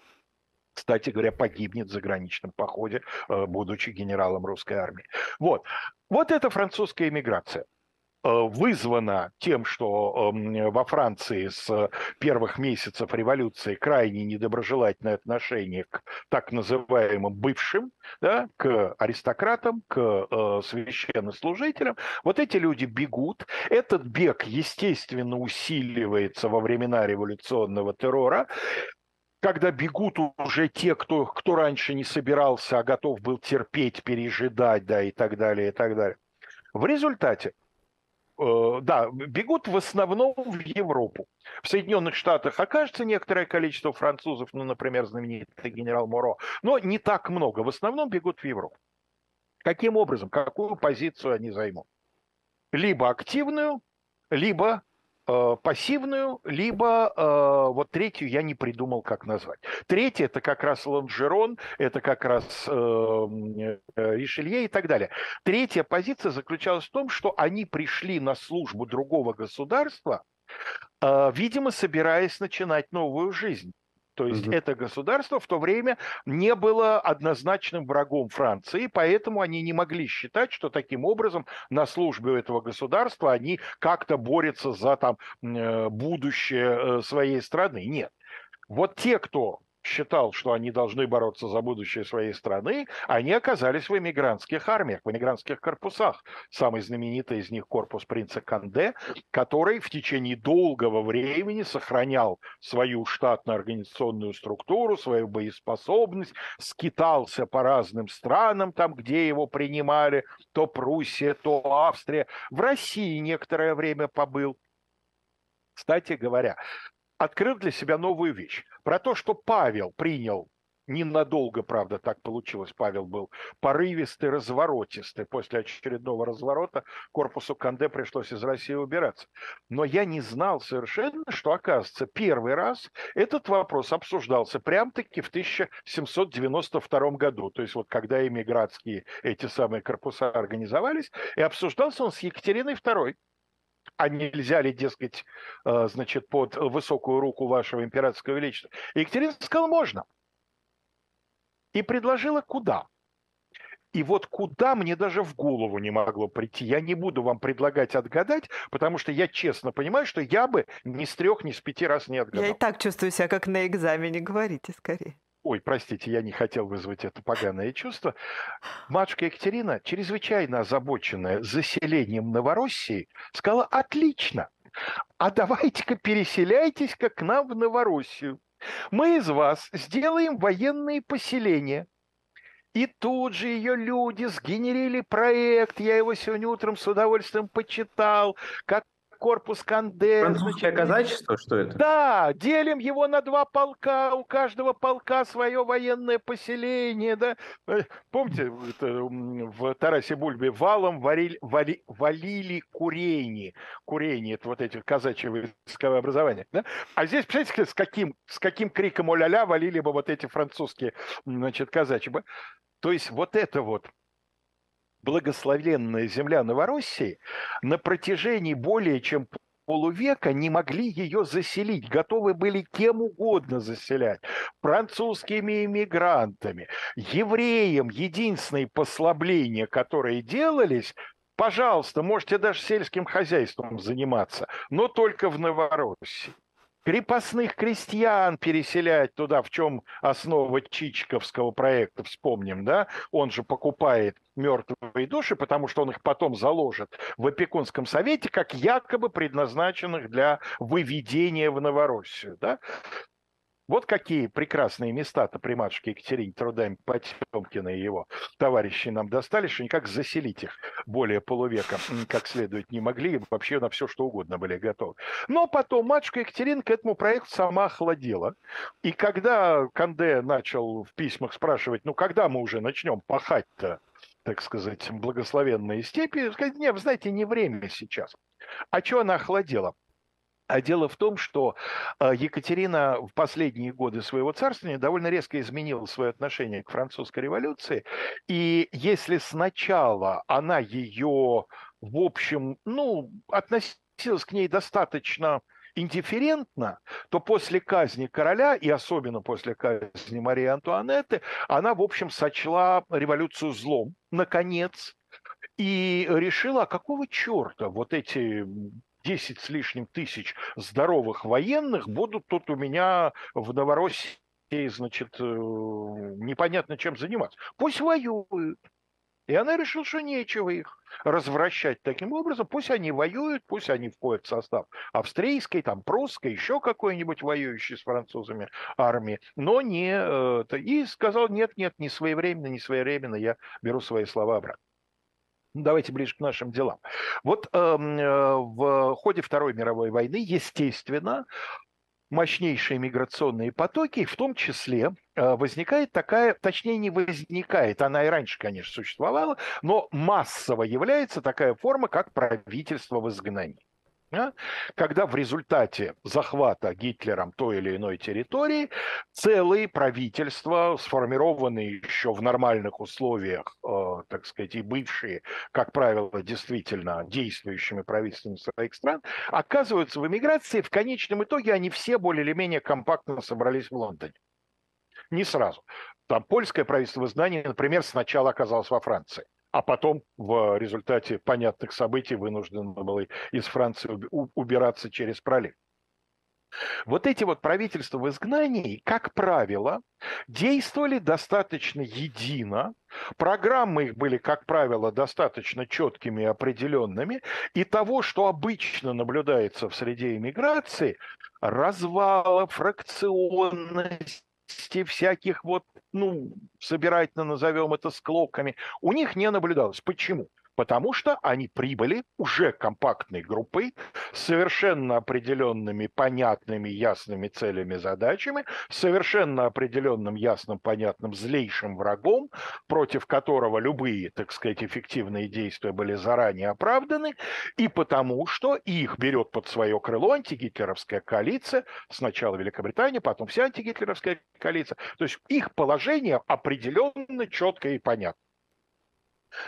Кстати говоря, погибнет в заграничном походе, э, будучи генералом русской армии. Вот. Вот это французская иммиграция. Э, вызвано тем, что эм, во Франции с первых месяцев революции крайне недоброжелательное отношение к так называемым бывшим, да, к аристократам, к э, священнослужителям. Вот эти люди бегут. Этот бег, естественно, усиливается во времена революционного террора когда бегут уже те, кто, кто раньше не собирался, а готов был терпеть, пережидать, да, и так далее, и так далее. В результате Э, да, бегут в основном в Европу. В Соединенных Штатах окажется некоторое количество французов, ну, например, знаменитый генерал Моро, но не так много. В основном бегут в Европу. Каким образом, какую позицию они займут? Либо активную, либо Э, пассивную, либо э, вот третью я не придумал, как назвать. Третья это как раз Лонжерон, это как раз э, э, Ришелье и так далее. Третья позиция заключалась в том, что они пришли на службу другого государства, э, видимо, собираясь начинать новую жизнь. То есть угу. это государство в то время не было однозначным врагом Франции, поэтому они не могли считать, что таким образом на службе у этого государства они как-то борются за там, э, будущее э, своей страны. Нет. Вот те, кто считал, что они должны бороться за будущее своей страны, они оказались в эмигрантских армиях, в эмигрантских корпусах. Самый знаменитый из них корпус принца Канде, который в течение долгого времени сохранял свою штатно-организационную структуру, свою боеспособность, скитался по разным странам, там, где его принимали, то Пруссия, то Австрия. В России некоторое время побыл. Кстати говоря, открыл для себя новую вещь. Про то, что Павел принял ненадолго, правда, так получилось. Павел был порывистый, разворотистый. После очередного разворота корпусу Канде пришлось из России убираться. Но я не знал совершенно, что, оказывается, первый раз этот вопрос обсуждался прям-таки в 1792 году. То есть вот когда эмигрантские эти самые корпуса организовались, и обсуждался он с Екатериной II а нельзя ли, дескать, э, значит, под высокую руку вашего императорского величества? Екатерина сказала, можно. И предложила куда? И вот куда мне даже в голову не могло прийти. Я не буду вам предлагать отгадать, потому что я честно понимаю, что я бы ни с трех, ни с пяти раз не отгадал. Я и так чувствую себя как на экзамене. Говорите скорее. Ой, простите, я не хотел вызвать это поганое чувство. Матушка Екатерина, чрезвычайно озабоченная заселением Новороссии, сказала, отлично, а давайте-ка переселяйтесь-ка к нам в Новороссию. Мы из вас сделаем военные поселения. И тут же ее люди сгенерили проект, я его сегодня утром с удовольствием почитал, как корпус Канде. Французское казачество, что это? Да, делим его на два полка, у каждого полка свое военное поселение, да. Э, помните, в Тарасе Бульбе валом варили, вали, валили курени. Курени – это вот эти казачьи войсковое образование, да? А здесь, представляете, с каким, с каким криком о-ля-ля валили бы вот эти французские, значит, казачьи. То есть вот это вот благословенная земля Новороссии на протяжении более чем полувека не могли ее заселить, готовы были кем угодно заселять, французскими иммигрантами, евреям. Единственные послабления, которые делались, пожалуйста, можете даже сельским хозяйством заниматься, но только в Новороссии крепостных крестьян переселять туда, в чем основа Чичковского проекта, вспомним, да, он же покупает мертвые души, потому что он их потом заложит в опекунском совете, как якобы предназначенных для выведения в Новороссию, да. Вот какие прекрасные места-то при матушке Екатерине трудами Потемкина и его товарищи нам достали, что никак заселить их более полувека как следует не могли, вообще на все что угодно были готовы. Но потом матушка Екатерина к этому проекту сама охладела. И когда Канде начал в письмах спрашивать, ну когда мы уже начнем пахать-то, так сказать, благословенные степи, сказать, нет, вы знаете, не время сейчас. А что она охладела? А дело в том, что э, Екатерина в последние годы своего царствования довольно резко изменила свое отношение к французской революции. И если сначала она ее, в общем, ну, относилась к ней достаточно индифферентно, то после казни короля, и особенно после казни Марии Антуанетты, она, в общем, сочла революцию злом, наконец, и решила, а какого черта вот эти 10 с лишним тысяч здоровых военных будут тут у меня в Новороссии, значит, э, непонятно чем заниматься. Пусть воюют. И она решила, что нечего их развращать таким образом. Пусть они воюют, пусть они входят в состав австрийской, там, прусской, еще какой-нибудь воюющей с французами армии, но не... Э, и сказал, нет, нет, не своевременно, не своевременно, я беру свои слова обратно. Ну, давайте ближе к нашим делам. Вот эм, э, в ходе Второй мировой войны, естественно, мощнейшие миграционные потоки, в том числе э, возникает такая, точнее не возникает, она и раньше, конечно, существовала, но массово является такая форма, как правительство в изгнании когда в результате захвата Гитлером той или иной территории целые правительства, сформированные еще в нормальных условиях, э, так сказать, и бывшие, как правило, действительно действующими правительствами своих стран, оказываются в эмиграции. В конечном итоге они все более или менее компактно собрались в Лондоне. Не сразу. Там польское правительство изгнания, например, сначала оказалось во Франции а потом в результате понятных событий вынужден был из Франции убираться через пролив. Вот эти вот правительства в изгнании, как правило, действовали достаточно едино, программы их были, как правило, достаточно четкими и определенными, и того, что обычно наблюдается в среде иммиграции, развала, фракционности, всяких вот, ну, собирательно назовем это склоками, у них не наблюдалось. Почему? Потому что они прибыли уже компактной группой с совершенно определенными, понятными, ясными целями, задачами, совершенно определенным, ясным, понятным, злейшим врагом, против которого любые, так сказать, эффективные действия были заранее оправданы, и потому что их берет под свое крыло антигитлеровская коалиция, сначала Великобритания, потом вся антигитлеровская коалиция. То есть их положение определенно четко и понятно.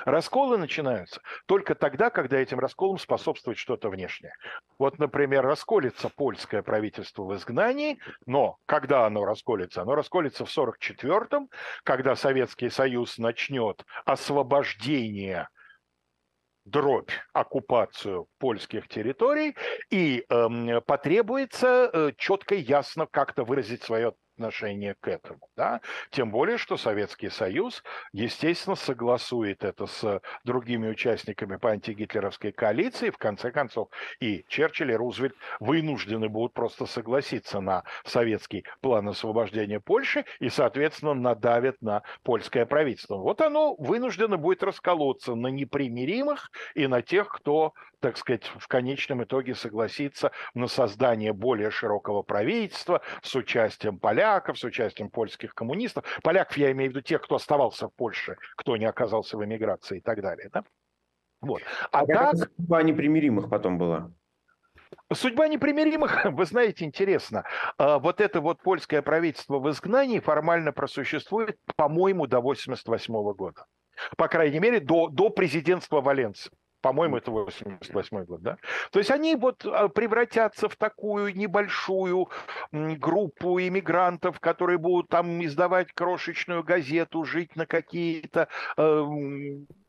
Расколы начинаются только тогда, когда этим расколам способствует что-то внешнее. Вот, например, расколется польское правительство в изгнании, но когда оно расколется? Оно расколется в 1944-м, когда Советский Союз начнет освобождение дробь оккупацию польских территорий и э, потребуется э, четко и ясно как-то выразить свое отношение к этому. Да? Тем более, что Советский Союз, естественно, согласует это с другими участниками по антигитлеровской коалиции. В конце концов, и Черчилль, и Рузвельт вынуждены будут просто согласиться на советский план освобождения Польши и, соответственно, надавят на польское правительство. Вот оно вынуждено будет расколоться на непримиримых и на тех, кто, так сказать, в конечном итоге согласится на создание более широкого правительства с участием поляков, с участием польских коммунистов. Поляков я имею в виду тех, кто оставался в Польше, кто не оказался в эмиграции и так далее. Да? Вот. А, а так... Судьба непримиримых потом была? Судьба непримиримых, <laughs> вы знаете, интересно. А, вот это вот польское правительство в изгнании формально просуществует, по-моему, до 1988 года. По крайней мере, до, до президентства Валенции. По-моему, это 88 год, да? То есть они вот а, превратятся в такую небольшую группу иммигрантов, которые будут там издавать крошечную газету, жить на какие-то э,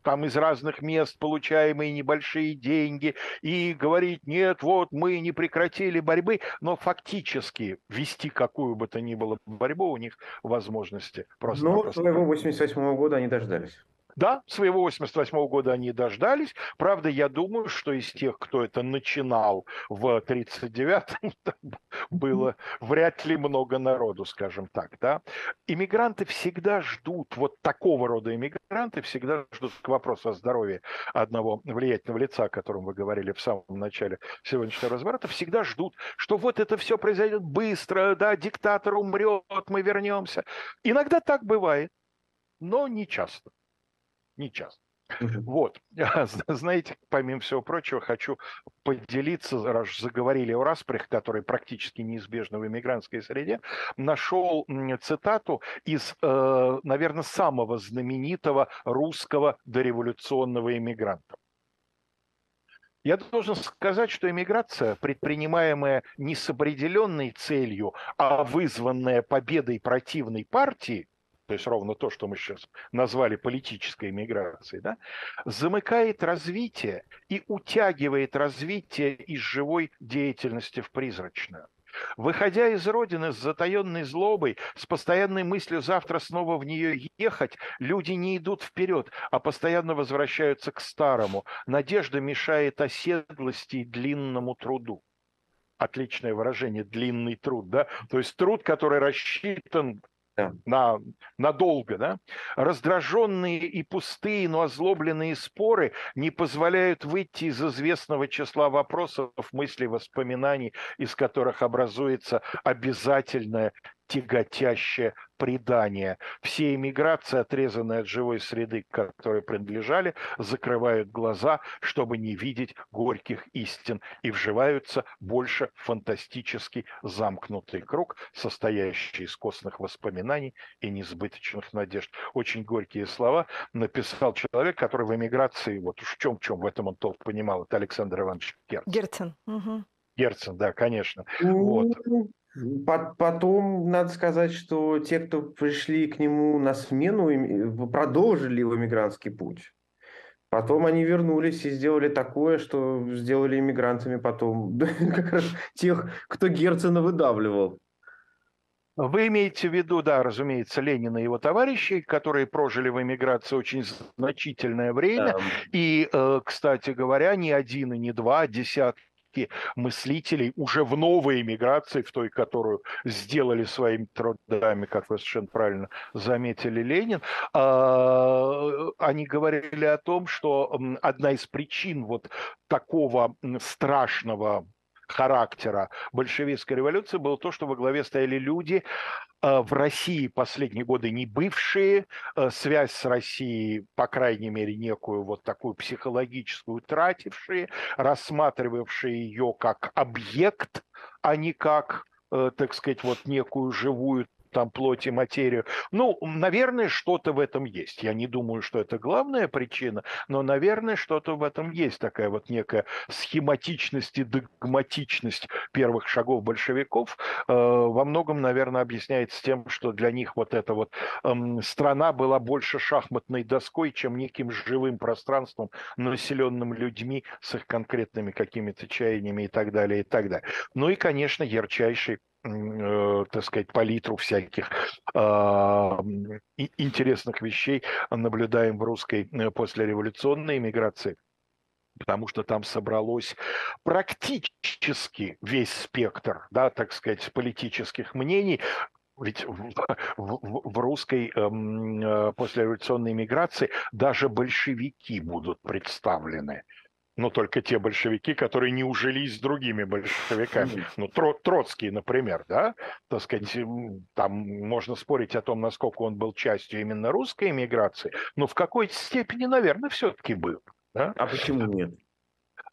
там из разных мест получаемые небольшие деньги и говорить, нет, вот мы не прекратили борьбы, но фактически вести какую бы то ни было борьбу у них возможности просто. Ну, своего 88 -го года они дождались. Да, своего 88 -го года они дождались. Правда, я думаю, что из тех, кто это начинал в 39-м, <laughs> было вряд ли много народу, скажем так. Да? Иммигранты всегда ждут, вот такого рода иммигранты всегда ждут к вопросу о здоровье одного влиятельного лица, о котором вы говорили в самом начале сегодняшнего разворота, всегда ждут, что вот это все произойдет быстро, да, диктатор умрет, мы вернемся. Иногда так бывает, но не часто не часто. Вот, <laughs> знаете, помимо всего прочего, хочу поделиться, раз заговорили о распрях, которые практически неизбежны в иммигрантской среде, нашел цитату из, э, наверное, самого знаменитого русского дореволюционного иммигранта. Я должен сказать, что иммиграция, предпринимаемая не с определенной целью, а вызванная победой противной партии – то есть ровно то, что мы сейчас назвали политической миграцией, да, замыкает развитие и утягивает развитие из живой деятельности в призрачную. Выходя из родины с затаенной злобой, с постоянной мыслью завтра снова в нее ехать, люди не идут вперед, а постоянно возвращаются к старому. Надежда мешает оседлости и длинному труду. Отличное выражение «длинный труд», да? То есть труд, который рассчитан да. на, надолго, да? Раздраженные и пустые, но озлобленные споры не позволяют выйти из известного числа вопросов, мыслей, воспоминаний, из которых образуется обязательное тяготящее предание. Все эмиграции, отрезанные от живой среды, к которой принадлежали, закрывают глаза, чтобы не видеть горьких истин, и вживаются больше в фантастический замкнутый круг, состоящий из костных воспоминаний и несбыточных надежд. Очень горькие слова написал человек, который в эмиграции, вот уж в чем, в чем в этом он толк понимал, это Александр Иванович Герцен. Герцен. Угу. Герцен, да, конечно. Вот. Потом, надо сказать, что те, кто пришли к нему на смену, продолжили его мигрантский путь. Потом они вернулись и сделали такое, что сделали иммигрантами потом. <laughs> Как раз тех, кто Герцена выдавливал. Вы имеете в виду, да, разумеется, Ленина и его товарищей, которые прожили в эмиграции очень значительное время. Да. И, э, кстати говоря, не один и не два, а десятки мыслителей уже в новой эмиграции, в той, которую сделали своими трудами, как вы совершенно правильно заметили, Ленин, а, они говорили о том, что одна из причин вот такого страшного характера большевистской революции было то, что во главе стояли люди э, в России последние годы не бывшие, э, связь с Россией, по крайней мере, некую вот такую психологическую тратившие, рассматривавшие ее как объект, а не как э, так сказать, вот некую живую там плоть и материю. Ну, наверное, что-то в этом есть. Я не думаю, что это главная причина, но, наверное, что-то в этом есть. Такая вот некая схематичность и догматичность первых шагов большевиков э, во многом, наверное, объясняется тем, что для них вот эта вот э, страна была больше шахматной доской, чем неким живым пространством, населенным людьми с их конкретными какими-то чаяниями и так далее, и так далее. Ну и, конечно, ярчайший так сказать, палитру всяких э, интересных вещей наблюдаем в русской э, послереволюционной иммиграции потому что там собралось практически весь спектр, да, так сказать, политических мнений, ведь в, в, в русской эм, э, послереволюционной миграции даже большевики будут представлены но только те большевики, которые не ужились с другими большевиками. Ну, Тро, Троцкий, например, да, так сказать, там можно спорить о том, насколько он был частью именно русской эмиграции, но в какой степени, наверное, все-таки был. Да? А почему нет?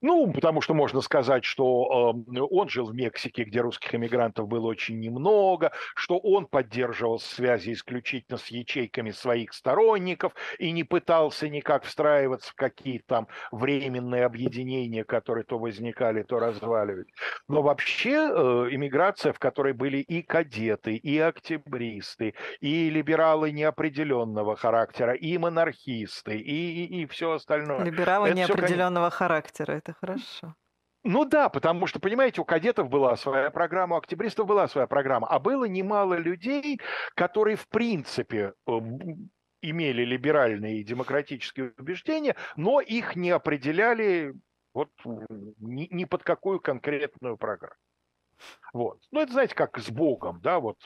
Ну, потому что можно сказать, что э, он жил в Мексике, где русских эмигрантов было очень немного, что он поддерживал связи исключительно с ячейками своих сторонников и не пытался никак встраиваться в какие-то там временные объединения, которые то возникали, то разваливались. Но вообще э, иммиграция, в которой были и кадеты, и октябристы, и либералы неопределенного характера, и монархисты, и, и, и все остальное. Либералы это неопределенного все, характера, это это хорошо. Ну да, потому что, понимаете, у кадетов была своя программа, у октябристов была своя программа, а было немало людей, которые в принципе э, имели либеральные и демократические убеждения, но их не определяли вот ни, ни под какую конкретную программу. Вот. Ну, это, знаете, как с Богом, да, вот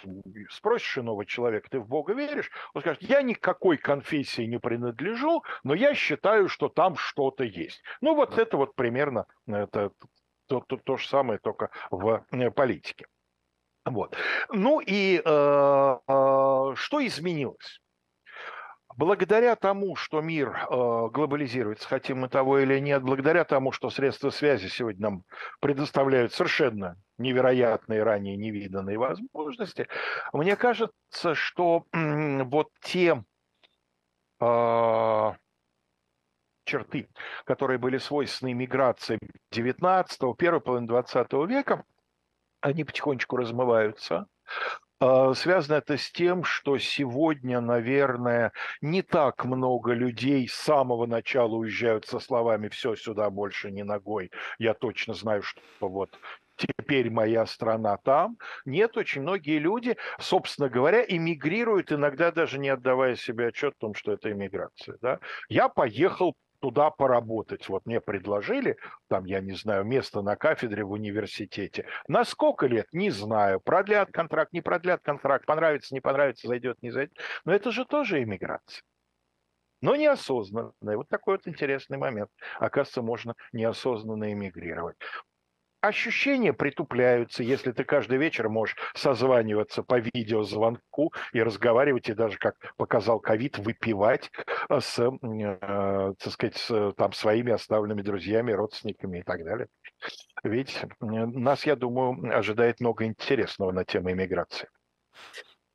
спросишь иного человека, ты в Бога веришь? Он скажет, я никакой конфессии не принадлежу, но я считаю, что там что-то есть. Ну, вот это вот примерно это, то, то, то же самое, только в э, политике. Вот. Ну и э, э, что изменилось? Благодаря тому, что мир э, глобализируется, хотим мы того или нет, благодаря тому, что средства связи сегодня нам предоставляют совершенно невероятные, ранее невиданные возможности, мне кажется, что э, вот те э, черты, которые были свойственны миграции 19-го, первой половины 20 века, они потихонечку размываются. А, связано это с тем, что сегодня, наверное, не так много людей с самого начала уезжают со словами «все сюда больше не ногой». Я точно знаю, что вот теперь моя страна там. Нет, очень многие люди, собственно говоря, эмигрируют, иногда даже не отдавая себе отчет в том, что это иммиграция. Да? Я поехал туда поработать. Вот мне предложили, там, я не знаю, место на кафедре в университете. На сколько лет? Не знаю. Продлят контракт, не продлят контракт, понравится, не понравится, зайдет, не зайдет. Но это же тоже иммиграция. Но неосознанная. Вот такой вот интересный момент. Оказывается, можно неосознанно эмигрировать ощущения притупляются, если ты каждый вечер можешь созваниваться по видеозвонку и разговаривать, и даже, как показал ковид, выпивать с, э, так сказать, с, там, своими оставленными друзьями, родственниками и так далее. Ведь нас, я думаю, ожидает много интересного на тему иммиграции.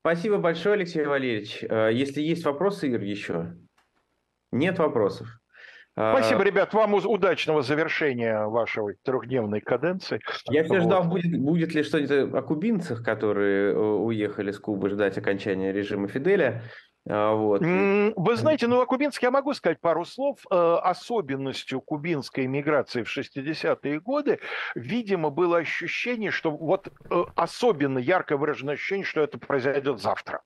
Спасибо большое, Алексей Валерьевич. Э, если есть вопросы, Ир, еще? Нет вопросов? Спасибо, ребят. Вам удачного завершения вашей трехдневной каденции. Я все вот. ждал, будет, будет ли что-нибудь о кубинцах, которые э, уехали с Кубы ждать окончания режима Фиделя. А, вот. Вы знаете, ну о Кубинске я могу сказать пару слов. Э, особенностью кубинской миграции в 60-е годы, видимо, было ощущение, что вот э, особенно ярко выраженное ощущение, что это произойдет завтра.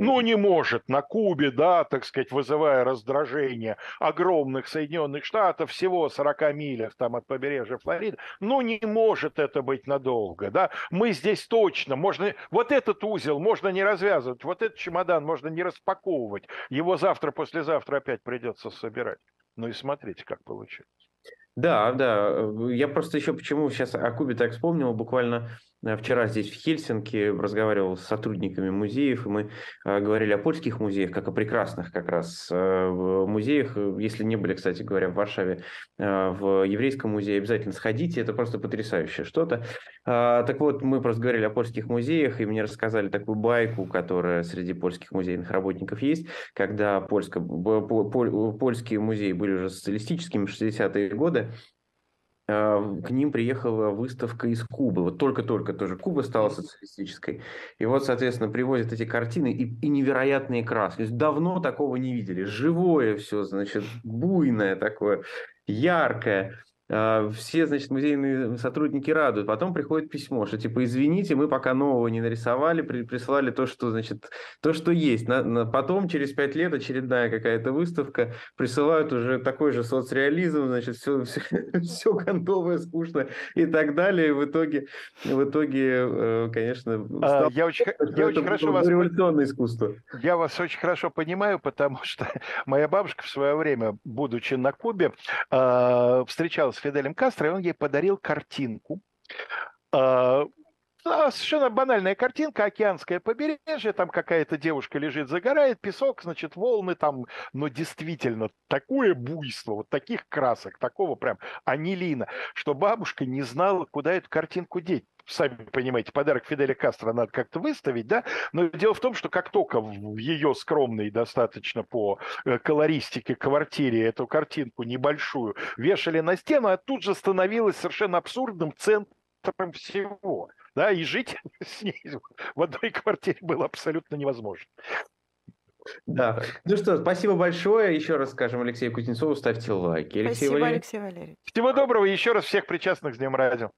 Ну, не может на Кубе, да, так сказать, вызывая раздражение огромных Соединенных Штатов, всего 40 милях там от побережья Флориды, ну, не может это быть надолго, да. Мы здесь точно, можно, вот этот узел можно не развязывать, вот этот чемодан можно не распаковывать, его завтра-послезавтра опять придется собирать. Ну и смотрите, как получилось. Да, да. Я просто еще почему сейчас о Кубе так вспомнил. Буквально Э, вчера здесь, в Хельсинки, разговаривал с сотрудниками музеев, и мы э, говорили о польских музеях, как о прекрасных как раз э, музеях. Если не были, кстати говоря, в Варшаве, в еврейском музее, обязательно сходите, это просто потрясающее что-то. Так вот, мы просто говорили о польских музеях, и мне рассказали такую байку, которая среди польских музейных работников есть, когда польско, польские музеи были уже социалистическими в 60-е годы, Э, к ним приехала выставка из Кубы. Вот только-только тоже Куба стала социалистической. И вот, соответственно, привозят эти картины и, и невероятные краски. То есть давно такого не видели. Живое все, значит, буйное такое, яркое. А, все, значит, музейные сотрудники радуют. Потом приходит письмо, что типа, извините, мы пока нового не нарисовали, прислали то, что, значит, то, что есть. На, на, потом, через пять лет, очередная какая-то выставка, присылают уже такой же соцреализм, значит, все, <laughs> все, все готовое, скучно и так далее. И в итоге, в итоге э, конечно, а, я очень, я очень хорошо вас... Революционное искусство. Я вас очень хорошо понимаю, потому <laughs> что моя бабушка в свое время, будучи на Кубе, э, встречалась Фиделем Кастро, и он ей подарил картинку. А, совершенно банальная картинка, океанское побережье, там какая-то девушка лежит, загорает, песок, значит, волны там, но действительно такое буйство, вот таких красок, такого прям анилина, что бабушка не знала, куда эту картинку деть сами понимаете, подарок Фиделя Кастро надо как-то выставить, да, но дело в том, что как только в ее скромной достаточно по э, колористике квартире эту картинку небольшую вешали на стену, а тут же становилась совершенно абсурдным центром всего, да, и жить <laughs> с ней в одной квартире было абсолютно невозможно. Да. Ну что, спасибо большое. Еще раз скажем Алексею Кузнецову, ставьте лайки. Алексей спасибо, Валерий... Алексей Валерьевич. Всего доброго. Еще раз всех причастных с Днем Радио.